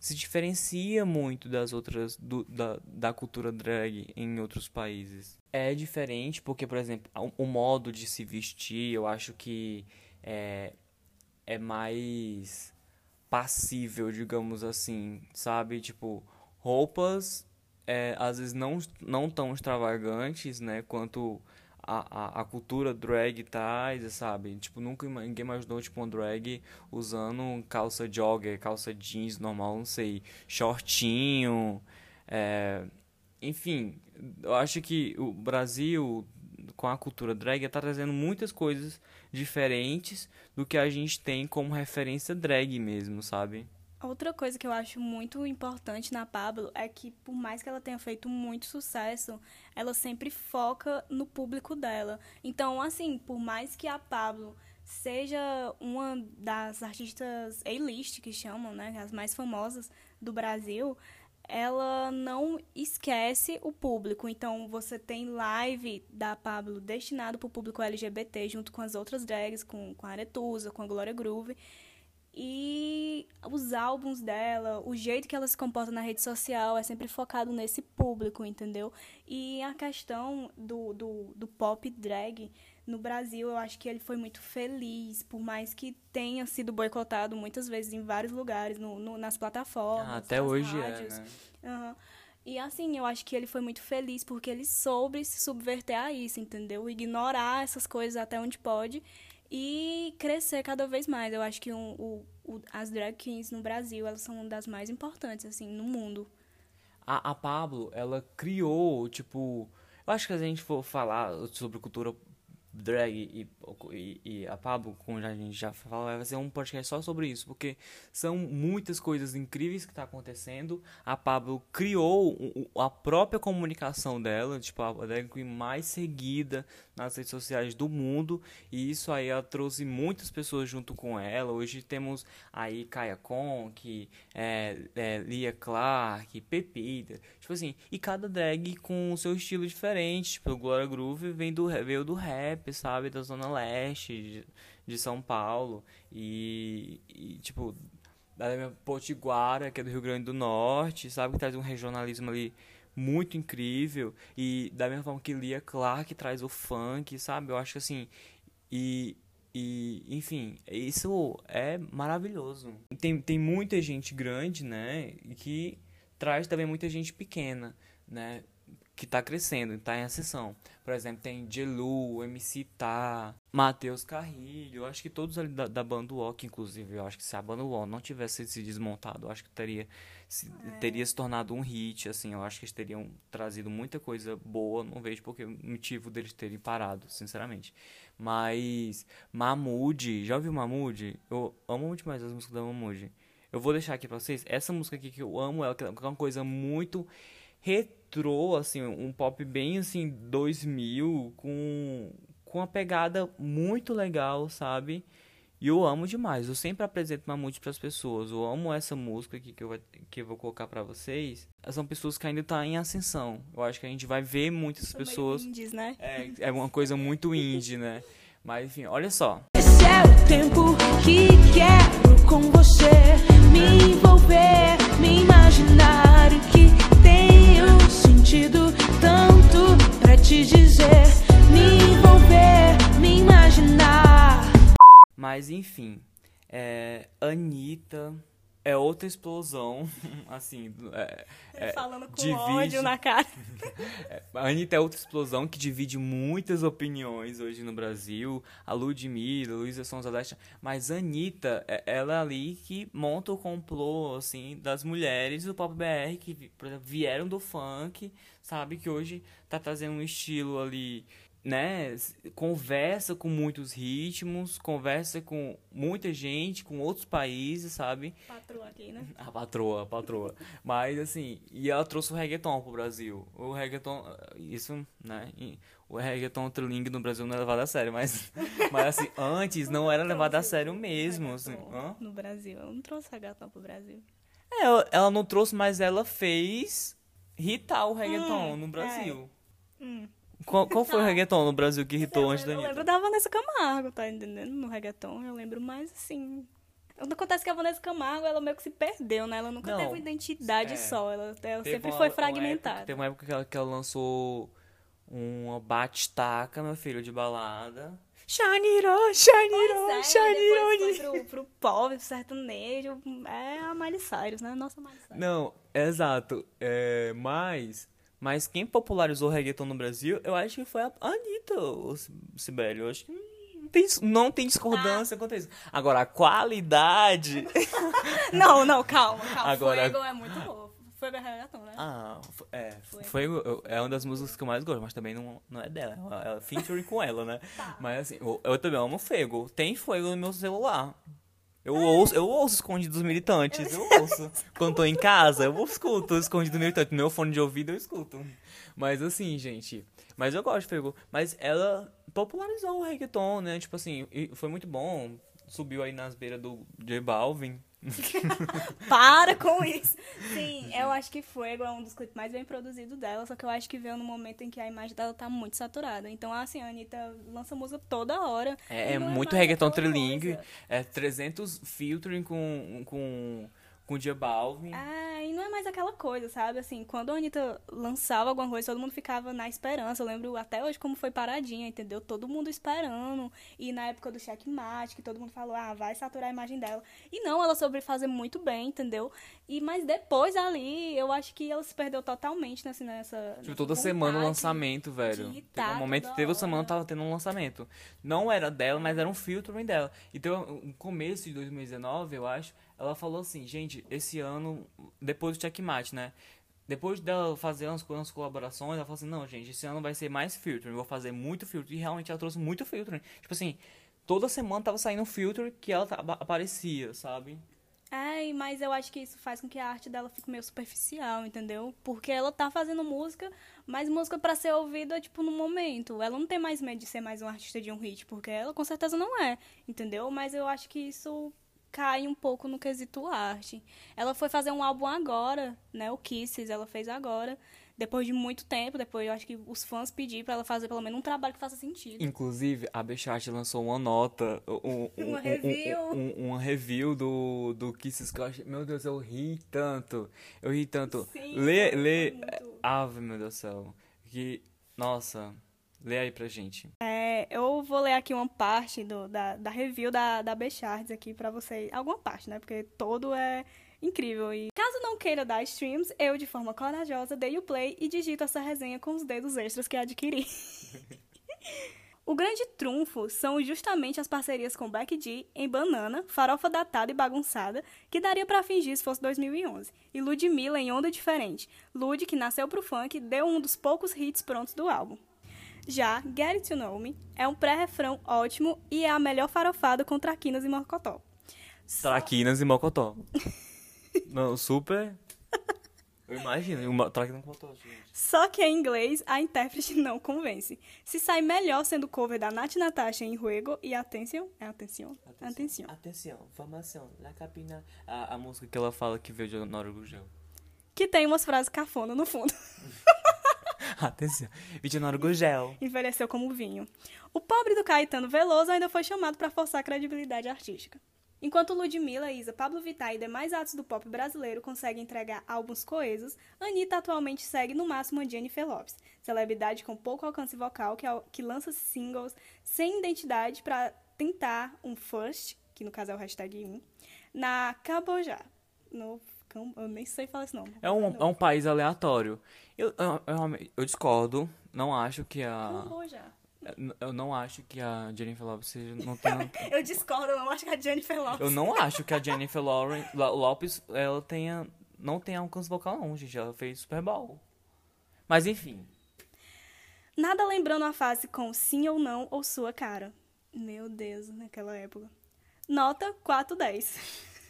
se diferencia muito das outras do- da, da cultura drag em outros países. É diferente porque, por exemplo, o, o modo de se vestir, eu acho que é, é mais passível, digamos assim, sabe? Tipo, roupas é, às vezes não, não tão extravagantes, né, quanto a, a, a cultura drag traz, sabe? Tipo, nunca ninguém imaginou, tipo, um drag usando calça jogger, calça jeans normal, não sei, shortinho, é, enfim, eu acho que o Brasil, com a cultura drag, tá trazendo muitas coisas diferentes do que a gente tem como referência drag mesmo, sabe? Outra coisa que eu acho muito importante na Pablo é que, por mais que ela tenha feito muito sucesso, ela sempre foca no público dela. Então, assim, por mais que a Pablo seja uma das artistas A-list, que chamam, né, as mais famosas do Brasil, ela não esquece o público. Então, você tem live da Pablo destinado para o público LGBT, junto com as outras drags, com, com a Aretusa, com a Glória Groove. E os álbuns dela, o jeito que ela se comporta na rede social é sempre focado nesse público, entendeu? E a questão do, do, do pop drag no Brasil, eu acho que ele foi muito feliz, por mais que tenha sido boicotado muitas vezes em vários lugares, no, no- nas plataformas. Ah, até nas hoje rádios. é, né? Aham. E assim, eu acho que ele foi muito feliz porque ele soube se subverter a isso, entendeu? Ignorar essas coisas até onde pode e crescer cada vez mais. Eu acho que um- o, o- as drag queens no Brasil, elas são uma das mais importantes, assim, no mundo. A, a Pablo, ela criou, tipo. Eu acho que a gente for falar sobre cultura drag e, e, e a Pablo, como a gente já falou, vai ser um podcast só sobre isso, porque são muitas coisas incríveis que tá acontecendo. A Pablo criou a própria comunicação dela, tipo, a drag queen mais seguida nas redes sociais do mundo, e isso aí ela trouxe muitas pessoas junto com ela. Hoje temos aí Kaya Conk, é, é, Lia Clark, Pepita, tipo assim, e cada drag com o seu estilo diferente. Tipo, o Glória Groove vem do, veio do rap, sabe, da Zona Leste de, de São Paulo, e, e, tipo, da minha Potiguara, que é do Rio Grande do Norte, sabe, que traz um regionalismo ali muito incrível, e da mesma forma que Lia Clark traz o funk, sabe, eu acho que assim, e, e enfim, isso é maravilhoso. Tem, tem muita gente grande, né, que traz também muita gente pequena, né, que tá crescendo, tá em ascensão. Por exemplo, tem Jelu, MC Tá, Matheus Carrilho, eu acho que todos ali da, da banda Walk, inclusive, eu acho que se a banda Walk não tivesse se desmontado, eu acho que teria se, teria se tornado um hit, assim, eu acho que eles teriam trazido muita coisa boa, não vejo porque motivo deles terem parado, sinceramente. Mas Mahmood, já ouviu Mahmood? Eu amo demais as músicas da Mahmood. Eu vou deixar aqui pra vocês, essa música aqui que eu amo, ela que é uma coisa muito retrô, assim, um pop bem assim 2000 com com uma pegada muito legal, sabe? E eu amo demais. Eu sempre apresento Mamute para as pessoas. Eu amo essa música aqui que eu, vou, que eu vou colocar para vocês. São pessoas que ainda estão em ascensão. Eu acho que a gente vai ver muitas São pessoas. indies, né? É, é uma coisa muito indie, né? Mas enfim, olha só. Esse é o tempo que quero com você me envolver, me imaginar o que tenho sentido tanto pra te dizer, me envolver, me imaginar. Mas enfim, é, Anitta é outra explosão, assim, é, é, Falando com divide- ódio na cara. A Anitta é outra explosão que divide muitas opiniões hoje no Brasil. A Ludmilla, Luísa Sonza Leste. Mas a Anitta, é- ela é ali que monta o complô, assim, das mulheres do Pop BR que, exemplo, vieram do funk, sabe? Que hoje tá trazendo um estilo ali, né? Conversa com muitos ritmos, conversa com muita gente, com outros países, sabe? Patroa aqui, né? A patroa, a patroa. Mas assim, e ela trouxe o reggaeton pro Brasil. O reggaeton, isso, né? O reggaeton trilingue no Brasil não é levado a sério, mas, mas assim, antes não era levado a sério mesmo. Assim, hã? No Brasil. Eu não trouxe reggaeton pro Brasil. É, ela- ela não trouxe, mas ela fez hitar o reggaeton Hum, no Brasil. Hum. Qual, qual foi o reggaeton no Brasil que Eu, antes da eu Anitta? lembro da Vanessa Camargo, tá entendendo? No reggaeton, eu lembro mais assim. Acontece que a Vanessa Camargo, ela meio que se perdeu, né? Ela nunca Não, teve uma identidade é. só. Ela, ela sempre uma- foi uma fragmentada. época- teve uma época que ela, que ela lançou uma bate-taca, meu filho, de balada. Shaniro, Shaniro, é, Shaniro. pro, pro pobre, pro sertanejo. É a Miley Cyrus, né? Nossa Miley Cyrus. Não, exato. É, mas, mas quem popularizou o reggaeton no Brasil, eu acho que foi a Anitta, o Sibeli. Eu acho que não tem, não tem discordância quanto a isso. Agora, a qualidade... Não, não, calma, calma. Agora- Fuego é muito bom. É reggaeton, né? Ah, é, Foi. foi, é uma das músicas que eu mais gosto, mas também não, não é dela, é featuring com ela, né? Mas assim, eu, eu também amo Fuego, tem Fuego no meu celular. Eu ouço, eu ouço escondido dos militantes, eu ouço. Quando tô em casa, eu escuto escondido dos militantes. No meu fone de ouvido eu escuto. Mas assim, gente, mas eu gosto Fuego. Mas ela popularizou o reggaeton, né? Tipo assim, foi muito bom. Subiu aí nas beiras do J Balvin. Para com isso. Sim, eu acho que Fuego é um dos clipes mais bem produzidos dela, só que eu acho que veio no momento em que a imagem dela tá muito saturada. Então, assim, a Anitta lança música toda hora. É, é não muito reggaeton trilingue. É 300 featuring com, com, com J Balvin. É, e não é mais aquela coisa, sabe? Assim, quando a Anitta lançava alguma coisa, todo mundo ficava na esperança. Eu lembro até hoje como foi paradinha, entendeu? Todo mundo esperando. E na época do checkmate, que todo mundo falou, ah, vai saturar a imagem dela. E não, ela soube fazer muito bem, entendeu? E mas depois ali, eu acho que ela se perdeu totalmente nessa. nessa Tipo, toda semana um vontade lançamento, velho. Teve irritar um momento, teve uma semana tava tendo um lançamento. Não era dela, mas era um filtering dela. Então, no começo de 2019, eu acho, ela falou assim, gente, esse ano, depois do checkmate, né? Depois dela fazer umas, umas colaborações, ela falou assim, não, gente, esse ano vai ser mais filtering, vou fazer muito filtering. E realmente ela trouxe muito filtering. Tipo assim, toda semana tava saindo um filtro que ela aparecia, sabe? É, mas eu acho que isso faz com que a arte dela fique meio superficial, entendeu? Porque ela tá fazendo música, mas música pra ser ouvida, tipo, no momento. Ela não tem mais medo de ser mais um artista de um hit, porque ela com certeza não é, entendeu? Mas eu acho que isso cai um pouco no quesito arte. Ela foi fazer um álbum agora, né? O Kisses, ela fez agora. Depois de muito tempo, depois eu acho que os fãs pediram pra ela fazer pelo menos um trabalho que faça sentido. Inclusive, a Bechat lançou uma nota, um, um, Uma um- review. Um, um, review do, do Kisses que eu achei. Meu Deus, eu ri tanto. Eu ri tanto. Sim, lê, lê. muito. Ave, meu Deus do céu. Que. Nossa. Lê aí pra gente. É, eu vou ler aqui uma parte do, da, da review da, da Bechards aqui pra vocês. Alguma parte, né? Porque todo é incrível. E caso não queira dar streams, eu, de forma corajosa, dei o play e digito essa resenha com os dedos extras que adquiri. O grande trunfo são justamente as parcerias com Becky G em Banana, Farofa Datada e Bagunçada, que daria pra fingir se fosse 2011, e Ludmilla em Onda Diferente. Lud, que nasceu pro funk, deu um dos poucos hits prontos do álbum. Já Get It To Know Me é um pré-refrão ótimo e é a melhor farofada com traquinas e mocotó. Traquinas e Mocotó. Não, super. Eu imagino. Uma traquina com Mocotó, gente. Só que em inglês a intérprete não convence. Se sai melhor sendo cover da Nath Natasha em Ruego e Atenção, é Atenção, Atenção. Atenção, formação, la capina. A, a música que ela fala que veio de Honório Gugel. Que tem umas frases cafona no fundo. Atenção, Honório Gugel. envelheceu como vinho. O pobre do Caetano Veloso ainda foi chamado para forçar a credibilidade artística. Enquanto Ludmilla, Isa, Pablo Vittar e demais atos do pop brasileiro conseguem entregar álbuns coesos, Anitta atualmente segue no máximo a Jennifer Lopes, celebridade com pouco alcance vocal que, que lança singles sem identidade para tentar um first, que no caso é o hashtag 1, na Cambojá. No, Cam- eu nem sei falar esse nome. É um, é um país aleatório. Eu, eu, eu, eu discordo. Não acho que a. Cambojá. Eu não acho que a Jennifer Lopes seja. Não tenha, Eu discordo, eu não acho que a Jennifer Lopes. eu não acho que a Jennifer Lauren, Lo- Lopes ela tenha. Não tenha alcance vocal, não, gente. Ela fez Super Bowl. Mas enfim. Nada lembrando a fase com sim ou não ou sua cara. Meu Deus, naquela época. Nota 410.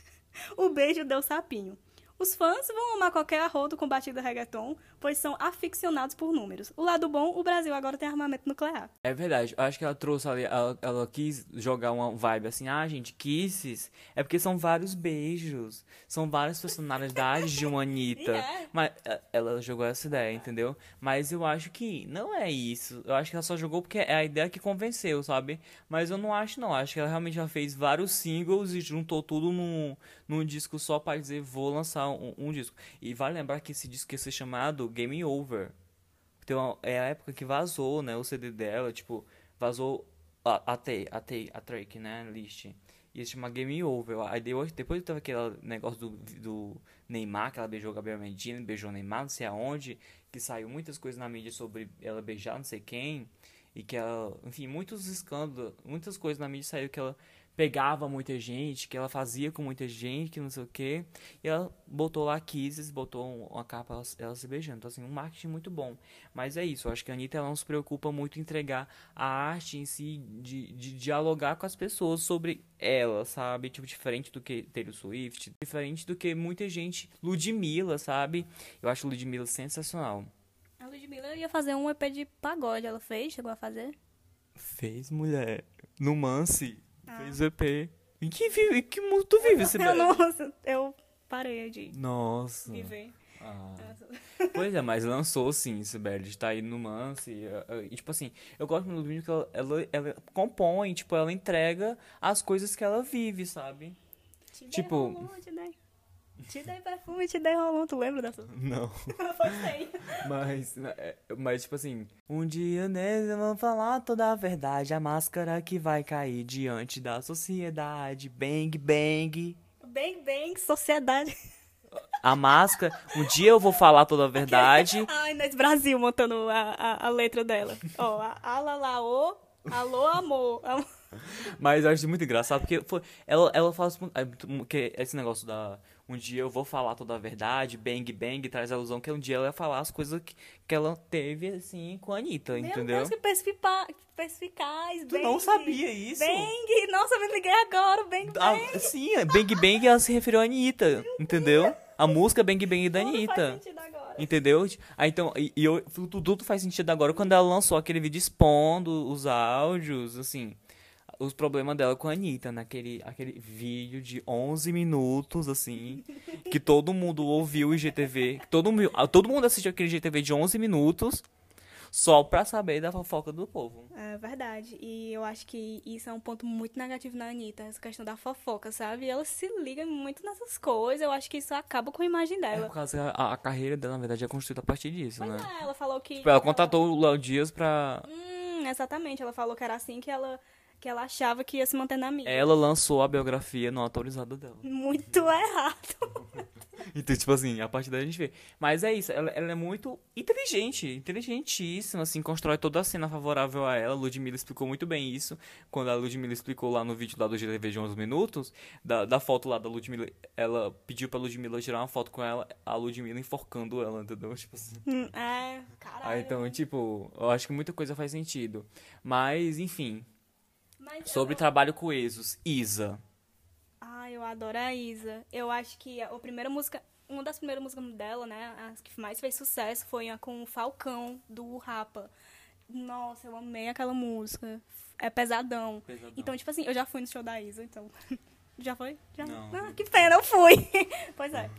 o beijo deu sapinho. Os fãs vão amar qualquer arrodo com batida reggaeton, pois são aficionados por números. O lado bom, o Brasil agora tem armamento nuclear. É verdade, eu acho que ela trouxe ali, ela, ela quis jogar uma vibe assim, ah, gente, kisses, é porque são vários beijos, são várias personalidades de uma Anitta. E é. Mas é, ela jogou essa ideia, entendeu? Mas eu acho que não é isso. Eu acho que ela só jogou porque é a ideia que convenceu, sabe? Mas eu não acho, não. Acho que ela realmente já fez vários singles e juntou tudo num, num disco só pra dizer, vou lançar um, um disco. E vale lembrar que esse disco ia ser chamado Game Over. Então, é a época que vazou, né, o CD dela, tipo, vazou a, a, a, a track, né, list. Ia se chamar Game Over. Aí depois, depois teve aquele negócio do, do Neymar, que ela beijou Gabriel Medina, beijou Neymar, não sei aonde, que saiu muitas coisas na mídia sobre ela beijar não sei quem, e que ela, enfim, muitos escândalos, muitas coisas na mídia saiu que ela pegava muita gente, que ela fazia com muita gente, que não sei o que, e ela botou lá Kisses, botou um- uma capa, ela, ela se beijando. Então, assim, um marketing muito bom. Mas é isso, eu acho que a Anitta ela não se preocupa muito em entregar a arte em si, de, de dialogar com as pessoas sobre ela, sabe? Tipo, diferente do que Taylor Swift, diferente do que muita gente, Ludmilla, sabe? Eu acho Ludmilla sensacional. A Ludmilla ia fazer um EP de pagode, ela fez? Chegou a fazer? Fez, mulher. No Mance. Ah. Fez EP. Em que, vive, em que mundo tu vive, Eu Sibeli? não, eu parei de Nossa. viver. Ah. Pois é, mas lançou sim, Sibeli. Tá aí no Mance. E, e, tipo assim, eu gosto muito do vídeo que ela, ela, ela compõe, tipo, ela entrega as coisas que ela vive, sabe? Te Tipo- rolon, te dei. Perfume, te dei rolão. Tu lembra dessa? Não. Mas, é, mas tipo assim, um dia neles vão falar toda a verdade, a máscara que vai cair diante da sociedade, bang bang. Bem, bem, sociedade. A máscara, um dia eu vou falar toda a verdade. Ai, nesse Brasil montando a, a, a letra dela. Ó, a alalaô, alô, amor. Am- Mas eu acho muito engraçado porque foi, ela, ela fala assim, é que esse negócio da um dia eu vou falar toda a verdade, bang bang, traz a ilusão que um dia ela ia falar as coisas que, que ela teve assim com a Anitta, Meu entendeu? Deus, que perspicaz. Tu não sabia isso? Bang, nossa, me liguei agora, bang, bang. Ah, sim, é Bang Bang ela se referiu à Anitta, entendeu? A música Bang Bang da Tudo faz Anitta. sentido agora. Entendeu? Ah, então, e, e eu, tudo, tudo faz sentido agora quando ela lançou aquele vídeo expondo os áudios, assim, os problemas dela com a Anitta, naquele aquele vídeo de 11 minutos, assim, que todo mundo ouviu o IGTV, todo, ah, todo mundo assistiu aquele IGTV de 11 minutos só pra saber da fofoca do povo. É verdade. E eu acho que isso é um ponto muito negativo na Anitta, essa questão da fofoca, sabe? Ela se liga muito nessas coisas. Eu acho que isso acaba com a imagem É dela. por causa a, a carreira dela, na verdade, é construída a partir disso, Pois né? é, ela falou que. Tipo, ela contratou o Léo Dias pra. Hum, exatamente. Ela falou que era assim que ela, que ela achava que ia se manter na mídia. Ela lançou a biografia não autorizada dela. Muito errado. Então, tipo assim, a partir daí a gente vê. Mas é isso, ela, ela é muito inteligente, inteligentíssima, assim, constrói toda a cena favorável a ela. A Ludmilla explicou muito bem isso. Quando a Ludmilla explicou lá no vídeo lá do GTV de 11 minutos, da, da foto lá da Ludmilla, ela pediu pra Ludmilla tirar uma foto com ela, a Ludmilla enforcando ela, entendeu? Tipo assim. Hum, é, caralho. Ah, então, tipo, eu acho que muita coisa faz sentido. Mas, enfim, Mas sobre eu... trabalho coesos, Isa. Ah, eu adoro a Isa. Eu acho que a primeira música, uma das primeiras músicas dela, né, as que mais fez sucesso foi a com o Falcão do Rapa. Nossa, eu amei aquela música. É pesadão. Pesadão. Então, tipo assim, eu já fui no show da Isa, então. já foi? Já? Não. Ah, que pena, eu fui. pois é.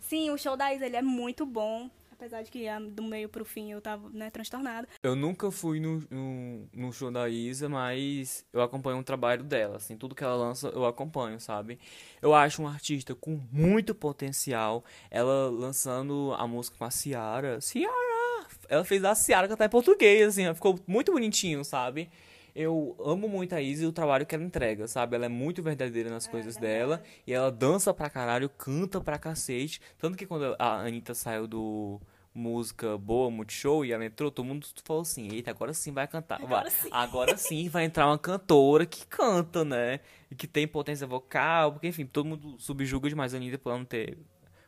Sim, o show da Isa, ele é muito bom. Apesar de que do meio pro fim eu tava, né, transtornada. Eu nunca fui no, no, no show da Isa, mas eu acompanho o trabalho dela, assim, tudo que ela lança eu acompanho, sabe? Eu acho uma artista com muito potencial, ela lançando a música com a Ciara, Ciara! Ela fez a Ciara cantar em português, assim, ficou muito bonitinho, sabe? Eu amo muito a Isa e o trabalho que ela entrega, sabe? Ela é muito verdadeira nas coisas dela. E ela dança pra caralho, canta pra cacete. Tanto que quando a Anitta saiu do música boa, Multishow, e ela entrou, todo mundo falou assim, eita, agora sim vai cantar. Agora, sim. agora sim vai entrar uma cantora que canta, né? E que tem potência vocal, porque enfim, todo mundo subjuga demais a Anitta por ela não ter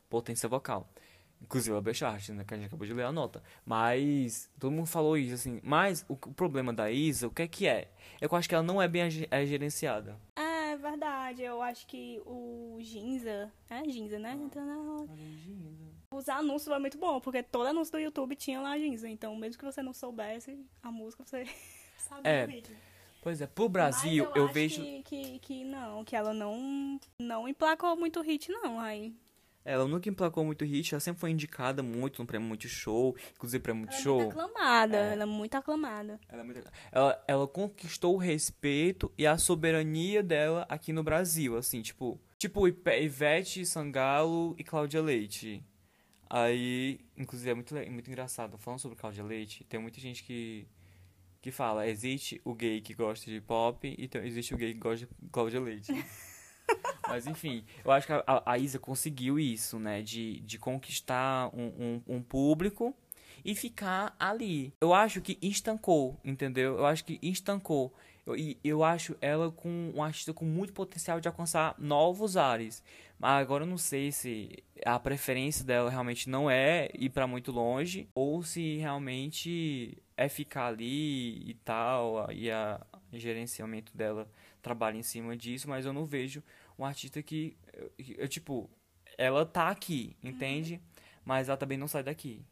potência vocal. Inclusive a Bechart, né? Que a gente acabou de ler a nota. Mas todo mundo falou isso, assim. Mas o, o problema da Isa, o que é que é? É que eu acho que ela não é bem é gerenciada. É verdade, eu acho que o Ginza. É Ginza, né? Entra na roda. Os anúncios foi muito bom, porque todo anúncio do YouTube tinha lá Ginza. Então, mesmo que você não soubesse a música, você sabia É, o ritmo. Pois é, pro Brasil, Mas eu, acho vejo. Que, que, que não, que ela não, não emplacou muito hit, não, aí. Ela nunca emplacou muito hit, ela sempre foi indicada muito no prêmio Multishow, inclusive prêmio Ela é Multishow. muito aclamada, É. ela é muito aclamada. Ela, é muito- ela, ela conquistou o respeito e a soberania dela aqui no Brasil, assim, tipo, tipo Ivete Sangalo e Cláudia Leite. Aí, inclusive é muito, muito engraçado, falando sobre Cláudia Leite, tem muita gente que que fala, existe o gay que gosta de pop e tem- existe o gay que gosta de Cláudia Leite. Mas enfim, eu acho que a, a- Isa conseguiu isso, né? De, de conquistar um, um, um público e ficar ali. Eu acho que estancou, entendeu? Eu acho que estancou. Eu- E eu, acho ela com um artista com muito potencial de alcançar novos ares. Mas agora eu não sei se a preferência dela realmente não é ir pra muito longe ou se realmente é ficar ali e tal e a gerenciamento dela trabalha em cima disso, mas eu não vejo um artista que eu, tipo ela tá aqui, entende? Mas ela também não sai daqui.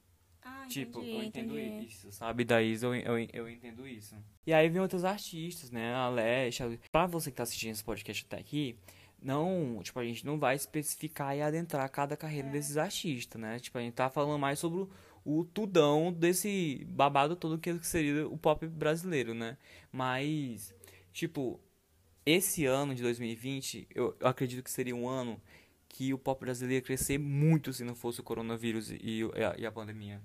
Ah, Tipo, entendi, eu entendo entendi. isso, sabe? Da Isa eu, eu, eu entendo isso. E aí vem outros artistas, né? A Leste. a- Pra você que tá assistindo esse podcast até aqui, não, tipo, a gente não vai especificar e adentrar cada carreira desses artistas, né? Tipo, a gente tá falando mais sobre o, o tudão desse babado todo que seria o pop brasileiro, né? Mas, tipo, esse ano de 2020, eu, eu acredito que seria um ano que o pop brasileiro ia crescer muito se não fosse o coronavírus e, e a- e a pandemia.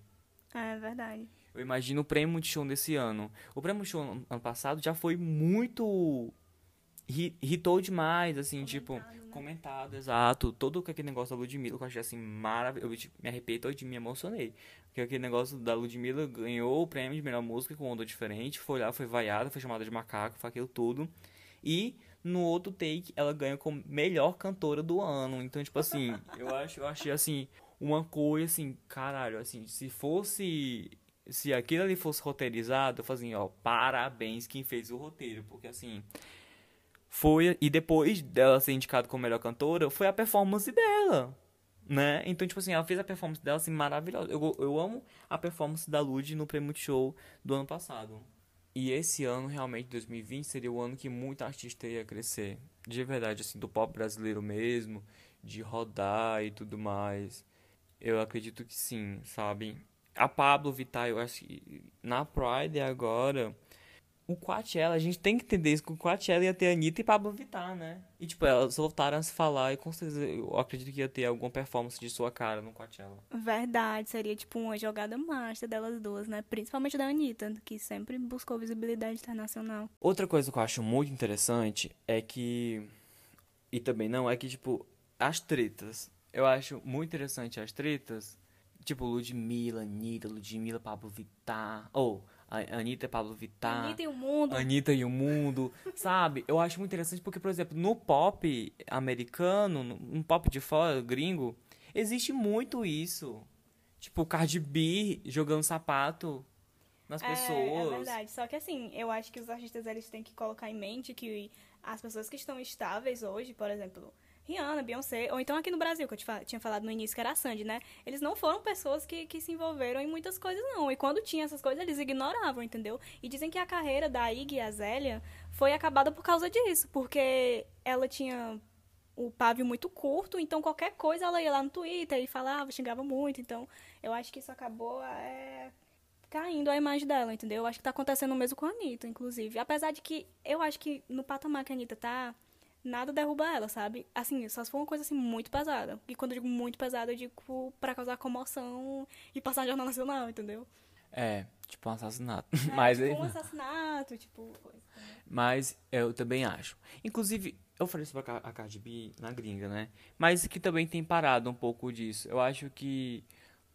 É verdade. Eu imagino o prêmio Multishow desse ano. O prêmio Multishow ano- ano passado já foi muito. Ri- Irritou demais, assim, tipo. Comentado, exato. Todo aquele negócio da Ludmilla, que eu achei assim maravilhoso. Eu tipo, me arrepiei todo de me emocionei. Porque aquele negócio da Ludmilla ganhou o prêmio de melhor música com onda diferente. Foi lá, foi vaiada, foi chamada de macaco, foi aquilo tudo. E no outro take ela ganha como melhor cantora do ano. Então, tipo assim, eu acho, eu achei assim, uma coisa assim, caralho, assim, se fosse. Se aquilo ali fosse roteirizado, eu fazia, ó, parabéns quem fez o roteiro. Porque assim. Foi. E depois dela ser indicada como melhor cantora, foi a performance dela. Né? Então, tipo assim, ela fez a performance dela assim maravilhosa. Eu, eu amo a performance da Lud no Prêmio Show do ano passado. E esse ano, realmente, 2020, seria o ano que muita artista ia crescer. De verdade, assim, do pop brasileiro mesmo, de rodar e tudo mais. Eu acredito que sim, sabe? A Pablo Vittar, eu acho que na Pride agora, o Coachella, a gente tem que entender isso, que o Coachella ia ter Anitta e Pablo Vittar, né? E, tipo, elas voltaram a se falar e com certeza eu acredito que ia ter alguma performance de sua cara no Coachella. Verdade, seria tipo uma jogada master delas duas, né? Principalmente da Anitta, que sempre buscou visibilidade internacional. Outra coisa que eu acho muito interessante é que. E também não, é que, tipo, as tretas. Eu acho muito interessante as tretas. Tipo, Ludmilla, Anitta, Ludmilla, Pablo Vittar. Ou, a Anitta e Pablo Vittar. Anitta e o mundo. Anitta e o mundo, sabe? Eu acho muito interessante porque, por exemplo, no pop americano, no pop de fora, gringo, existe muito isso. Tipo, Cardi B jogando sapato nas É, pessoas. É verdade. Só que assim, eu acho que os artistas eles têm que colocar em mente que as pessoas que estão estáveis hoje, por exemplo, Rihanna, Beyoncé, ou então aqui no Brasil, que eu tinha falado no início, que era a Sandy, né? Eles não foram pessoas que, que se envolveram em muitas coisas, não. E quando tinha essas coisas, eles ignoravam, entendeu? E dizem que a carreira da Iggy e a Zélia foi acabada por causa disso, porque ela tinha o pavio muito curto, então qualquer coisa ela ia lá no Twitter e falava, xingava muito. Então, eu acho que isso acabou é, caindo a imagem dela, entendeu? Eu acho que tá acontecendo o mesmo com a Anitta, inclusive. Apesar de que eu acho que no patamar que a Anitta tá, nada derruba ela, sabe? Assim, só se for uma coisa assim muito pesada. E quando eu digo muito pesada, eu digo pra causar comoção e passar no Jornal Nacional, entendeu? É, tipo um assassinato. É, mas, tipo um assassinato, tipo, coisa. mas eu também acho. Inclusive, eu falei sobre a Ca- a Cardi B na gringa, né? Mas que também tem parado um pouco disso. Eu acho que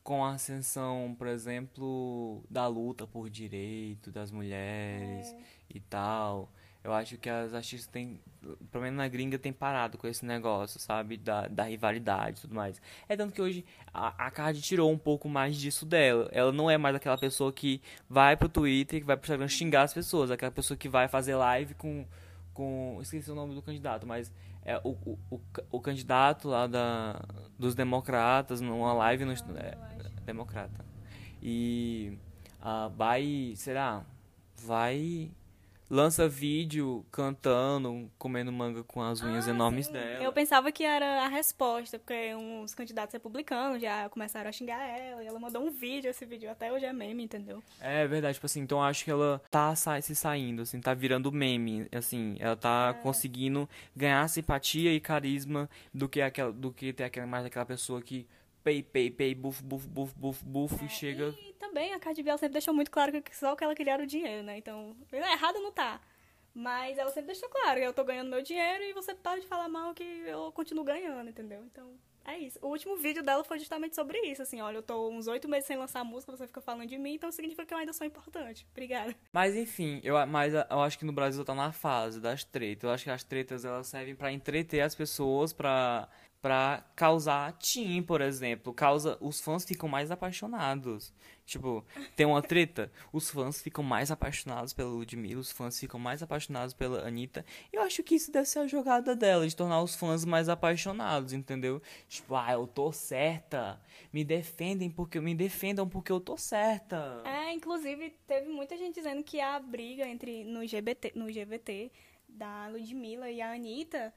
com a ascensão, por exemplo, da luta por direito das mulheres e tal, eu acho que as artistas têm, pelo menos na gringa, tem parado com esse negócio, sabe? Da, da rivalidade e tudo mais. É tanto que hoje a, a Cardi tirou um pouco mais disso dela. Ela não é mais aquela pessoa que vai pro Twitter, que vai pro Instagram xingar as pessoas. Aquela pessoa que vai fazer live com. com esqueci o nome do candidato, mas é o, o, o, o candidato lá da, dos democratas numa live no. É, democrata. E. ah, vai. Será? Vai lança vídeo cantando, comendo manga com as unhas Ah, enormes sim. dela. Eu pensava que era a resposta, porque uns candidatos republicanos já começaram a xingar ela, e ela mandou um vídeo, esse vídeo até hoje é meme, entendeu? É verdade, tipo assim, então eu acho que ela tá sa- se saindo, assim, tá virando meme, assim, ela tá conseguindo ganhar simpatia e carisma do que aquela, do que ter aquela mais aquela pessoa que pei, pei, pei, buf, buf, buf, buf, buf e chega. E também a Cardi B sempre deixou muito claro que só que ela queria o dinheiro, né? Então, errado não tá. Mas ela sempre deixou claro, eu tô ganhando meu dinheiro e você para de falar mal que eu continuo ganhando, entendeu? Então, é isso. O último vídeo dela foi justamente sobre isso, assim, olha, eu tô uns oito meses sem lançar música, você fica falando de mim, então significa que eu ainda sou importante. Obrigada. Mas enfim, eu, mas eu acho que no Brasil tá na fase das tretas. Eu acho que as tretas elas servem pra entreter as pessoas, pra, pra causar team, por exemplo. Causa, os fãs ficam mais apaixonados. Tipo, tem uma treta, os fãs ficam mais apaixonados pela Ludmilla, os fãs ficam mais apaixonados pela Anitta. Eu acho que isso deve ser a jogada dela, de tornar os fãs mais apaixonados, entendeu? Tipo, ah, eu tô certa. Me defendem porque me defendam porque eu tô certa. É, inclusive, teve muita gente dizendo que a briga entre no GBT, no GBT da Ludmilla e a Anitta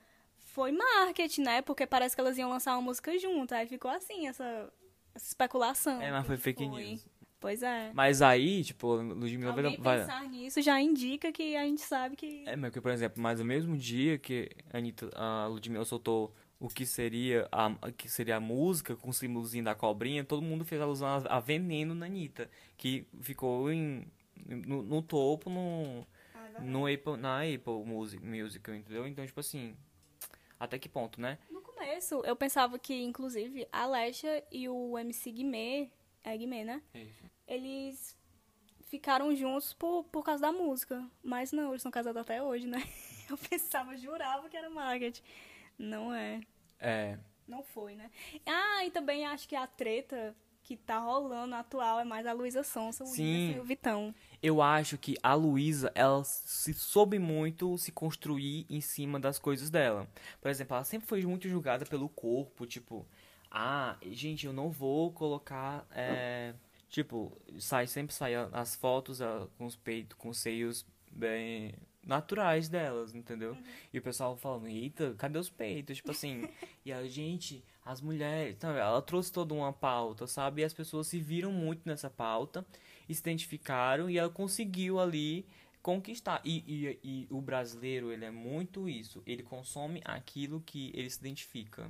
foi marketing, né? Porque parece que elas iam lançar uma música junto. Aí ficou assim, essa, essa especulação. É, mas foi fake news. Pois é. Mas aí, tipo, Ludmilla vai, Alguém vai, pensar nisso já indica que a gente sabe que. É, mas que, por exemplo, mas no mesmo dia que a, Anitta, a Ludmilla soltou o que seria a, a- que seria a música com o símbolozinho da cobrinha, todo mundo fez alusão a, a veneno na Anitta, que ficou em, no, no topo no, no Apple, na Apple Music, Music, entendeu? Então, tipo assim, até que ponto, né? No começo, eu pensava que, inclusive, a Alexa e o MC Guimê, é Guimê, né? Eles ficaram juntos por, por causa da música. Mas não, eles são casados até hoje, né? Eu pensava, jurava que era marketing. Não é. É, Não foi, né? Ah, e também acho que a treta que tá rolando atual é mais a Luísa Sonsa, o Sim. E o Vitão. eu acho que a Luísa, ela se soube muito se construir em cima das coisas dela. Por exemplo, ela sempre foi muito julgada pelo corpo, tipo, ah, gente, eu não vou colocar, é, tipo, sai sempre sai a- as fotos ela, com os peitos, com os seios bem naturais delas, entendeu? E o pessoal falando, eita, cadê os peitos? Tipo assim, e a gente, as mulheres, então, ela trouxe toda uma pauta, sabe? E as pessoas se viram muito nessa pauta se identificaram e ela conseguiu ali conquistar. E, e, e o brasileiro, ele é muito isso. Ele consome aquilo que ele se identifica.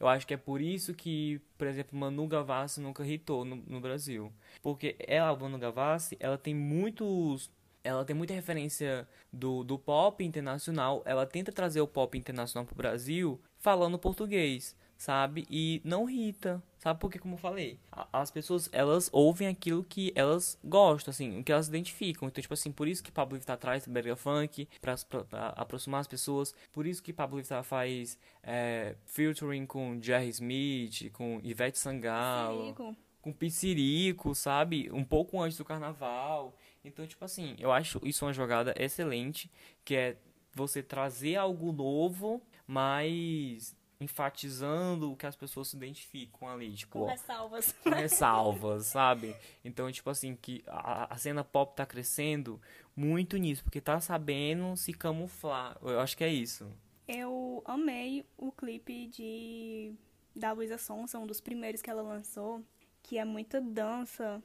Eu acho que é por isso que, por exemplo, Manu Gavassi nunca hitou no, no Brasil. Porque ela, Manu Gavassi, ela tem muitos... Ela tem muita referência do, do pop internacional. Ela tenta trazer o pop internacional pro Brasil falando português, sabe? E não irrita, sabe? Porque, como eu falei, as pessoas, elas ouvem aquilo que elas gostam, assim, o que elas identificam. Então, tipo assim, por isso que Pablo Vittar traz Berga Funk, pra, pra- pra aproximar as pessoas. Por isso que Pablo Vittar faz é, featuring com Jerry Smith, com Ivete Sangalo com Piscirico, sabe? Um pouco antes do carnaval. Então, tipo assim, eu acho isso uma jogada excelente, que é você trazer algo novo, mas enfatizando o que as pessoas se identificam ali, tipo, Com ressalvas. com ressalvas, sabe? Então, tipo assim, que a, a cena pop tá crescendo muito nisso, porque tá sabendo se camuflar. Eu acho que é isso. Eu amei o clipe de da Luísa Sonsa, um dos primeiros que ela lançou, que é muita dança.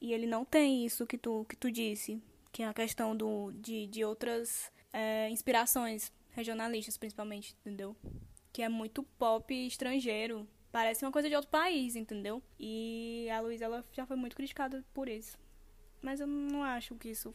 E ele não tem isso que tu, que tu disse, que é a questão do, de, de outras é, inspirações regionalistas, principalmente, entendeu? Que é muito pop estrangeiro. Parece uma coisa de outro país, entendeu? E a Luísa, ela já foi muito criticada por isso. Mas eu não acho que isso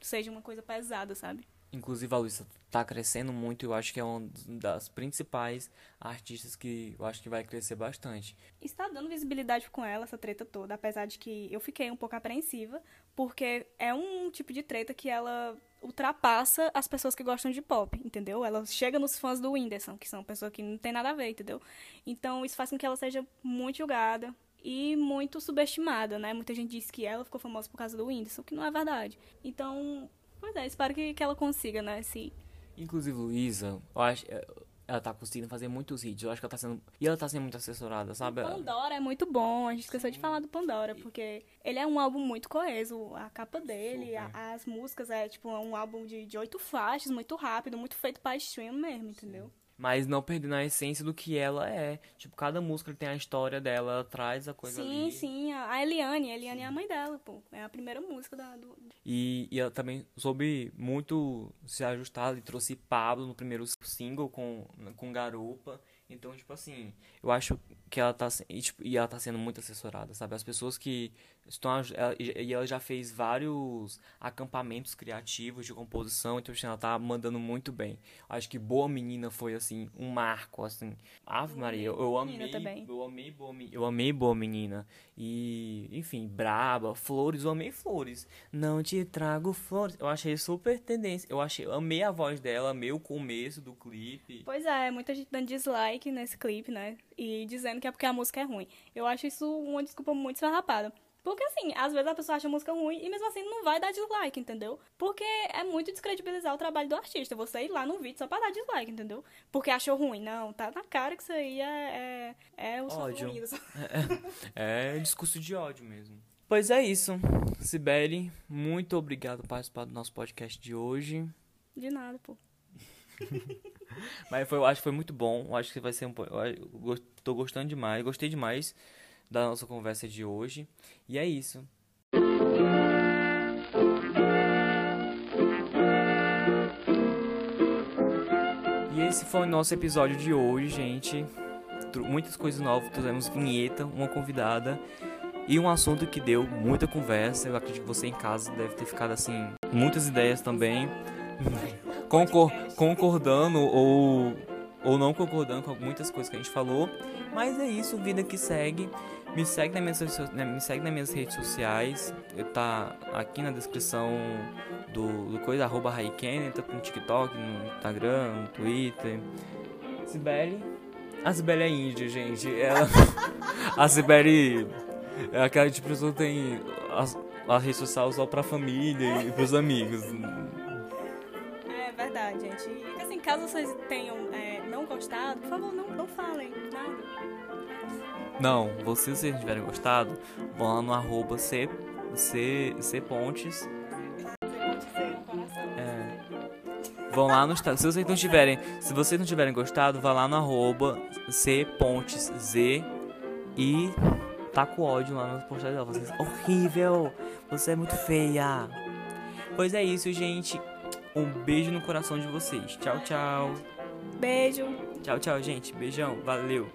seja uma coisa pesada, sabe? Inclusive a Luísa tá crescendo muito e eu acho que é uma das principais artistas que eu acho que vai crescer bastante. está dando visibilidade com ela, essa treta toda, apesar de que eu fiquei um pouco apreensiva, porque é um tipo de treta que ela ultrapassa as pessoas que gostam de pop, entendeu? Ela chega nos fãs do Whindersson, que são pessoas que não tem nada a ver, entendeu? Então isso faz com que ela seja muito julgada e muito subestimada, né? Muita gente diz que ela ficou famosa por causa do Whindersson, que não é verdade. Então, pois é, espero que, que ela consiga, né? Se Inclusive Luísa, eu acho ela tá conseguindo fazer muitos hits. Eu acho que ela tá sendo e ela tá sendo muito assessorada, sabe? Pandora é muito bom, a gente esqueceu de falar do Pandora, porque ele é um álbum muito coeso, a capa dele, a- as músicas é tipo um álbum de, de oito faixas, muito rápido, muito feito pra stream mesmo, entendeu? Mas não perdendo a essência do que ela é. Tipo, cada música tem a história dela, ela traz a coisa sim, ali. sim, a a Eliane, a Eliane é a mãe dela, pô, é a primeira música da, do... E, e ela também soube muito se ajustar. Ele trouxe Pablo no primeiro single com, com Garupa. Então, tipo assim, eu acho que ela tá, e, tipo, e ela tá sendo muito assessorada, sabe? As pessoas que estão. ela- E ela já fez vários acampamentos criativos de composição, então assim, ela tá mandando muito bem. Acho que Boa Menina foi, assim, um marco, assim. Ave Maria, eu, eu amei. também. Eu amei Boa Menina. Eu amei Boa Menina. E, enfim, Braba, Flores, eu amei Flores. Não te trago flores. Eu achei super tendência. Eu achei, eu amei a voz dela, amei o começo do clipe. Pois é, muita gente dando dislike nesse clipe, né? E dizendo que é porque a música é ruim. Eu acho isso uma desculpa muito esfarrapada. Porque assim, às vezes a pessoa acha a música ruim e mesmo assim não vai dar dislike, entendeu? Porque é muito descredibilizar o trabalho do artista. Você ir lá no vídeo só pra dar dislike, entendeu? Porque achou ruim. Não, tá na cara que isso aí é, é, é o Ódio. ruído. É discurso de ódio mesmo. Pois é isso. Sibeli, muito obrigado por participar do nosso podcast de hoje. De nada, pô. Mas foi, eu acho que foi muito bom. Eu acho que vai ser um. Eu tô gostando demais. Gostei demais da nossa conversa de hoje. E é isso. E esse foi o nosso episódio de hoje, gente. Muitas coisas novas. Trouxemos vinheta, uma convidada. E um assunto que deu muita conversa. Eu acredito que você em casa deve ter ficado assim. Muitas ideias também. Concor- concordando ou, ou não concordando com muitas coisas que a gente falou. Mas é isso, vida que segue. Me segue, nas minhas, né, me segue nas minhas redes sociais. Tá aqui na descrição do, do coisa, arroba Raiken, tá no TikTok, no Instagram, no Twitter. Sibeli. A Sibeli é índia, gente. Ela, a Sibeli é aquela de pessoa que tem as, a rede social só pra família e pros amigos. É verdade, gente. E assim, caso vocês tenham é, não gostado, por favor, não, não falem nada. Não, vocês, se vocês não tiverem gostado, vão lá no arroba C, C, C Pontes. É. Vão lá no. Se vocês não tiverem, se vocês não tiverem gostado, vá lá no arroba C Pontes Z e taca o ódio lá nas postagens dela. Vocês, horrível! Você é muito feia! Pois é isso, gente. Um beijo no coração de vocês. Tchau, tchau. Beijo. Tchau, tchau, gente. Beijão. Valeu.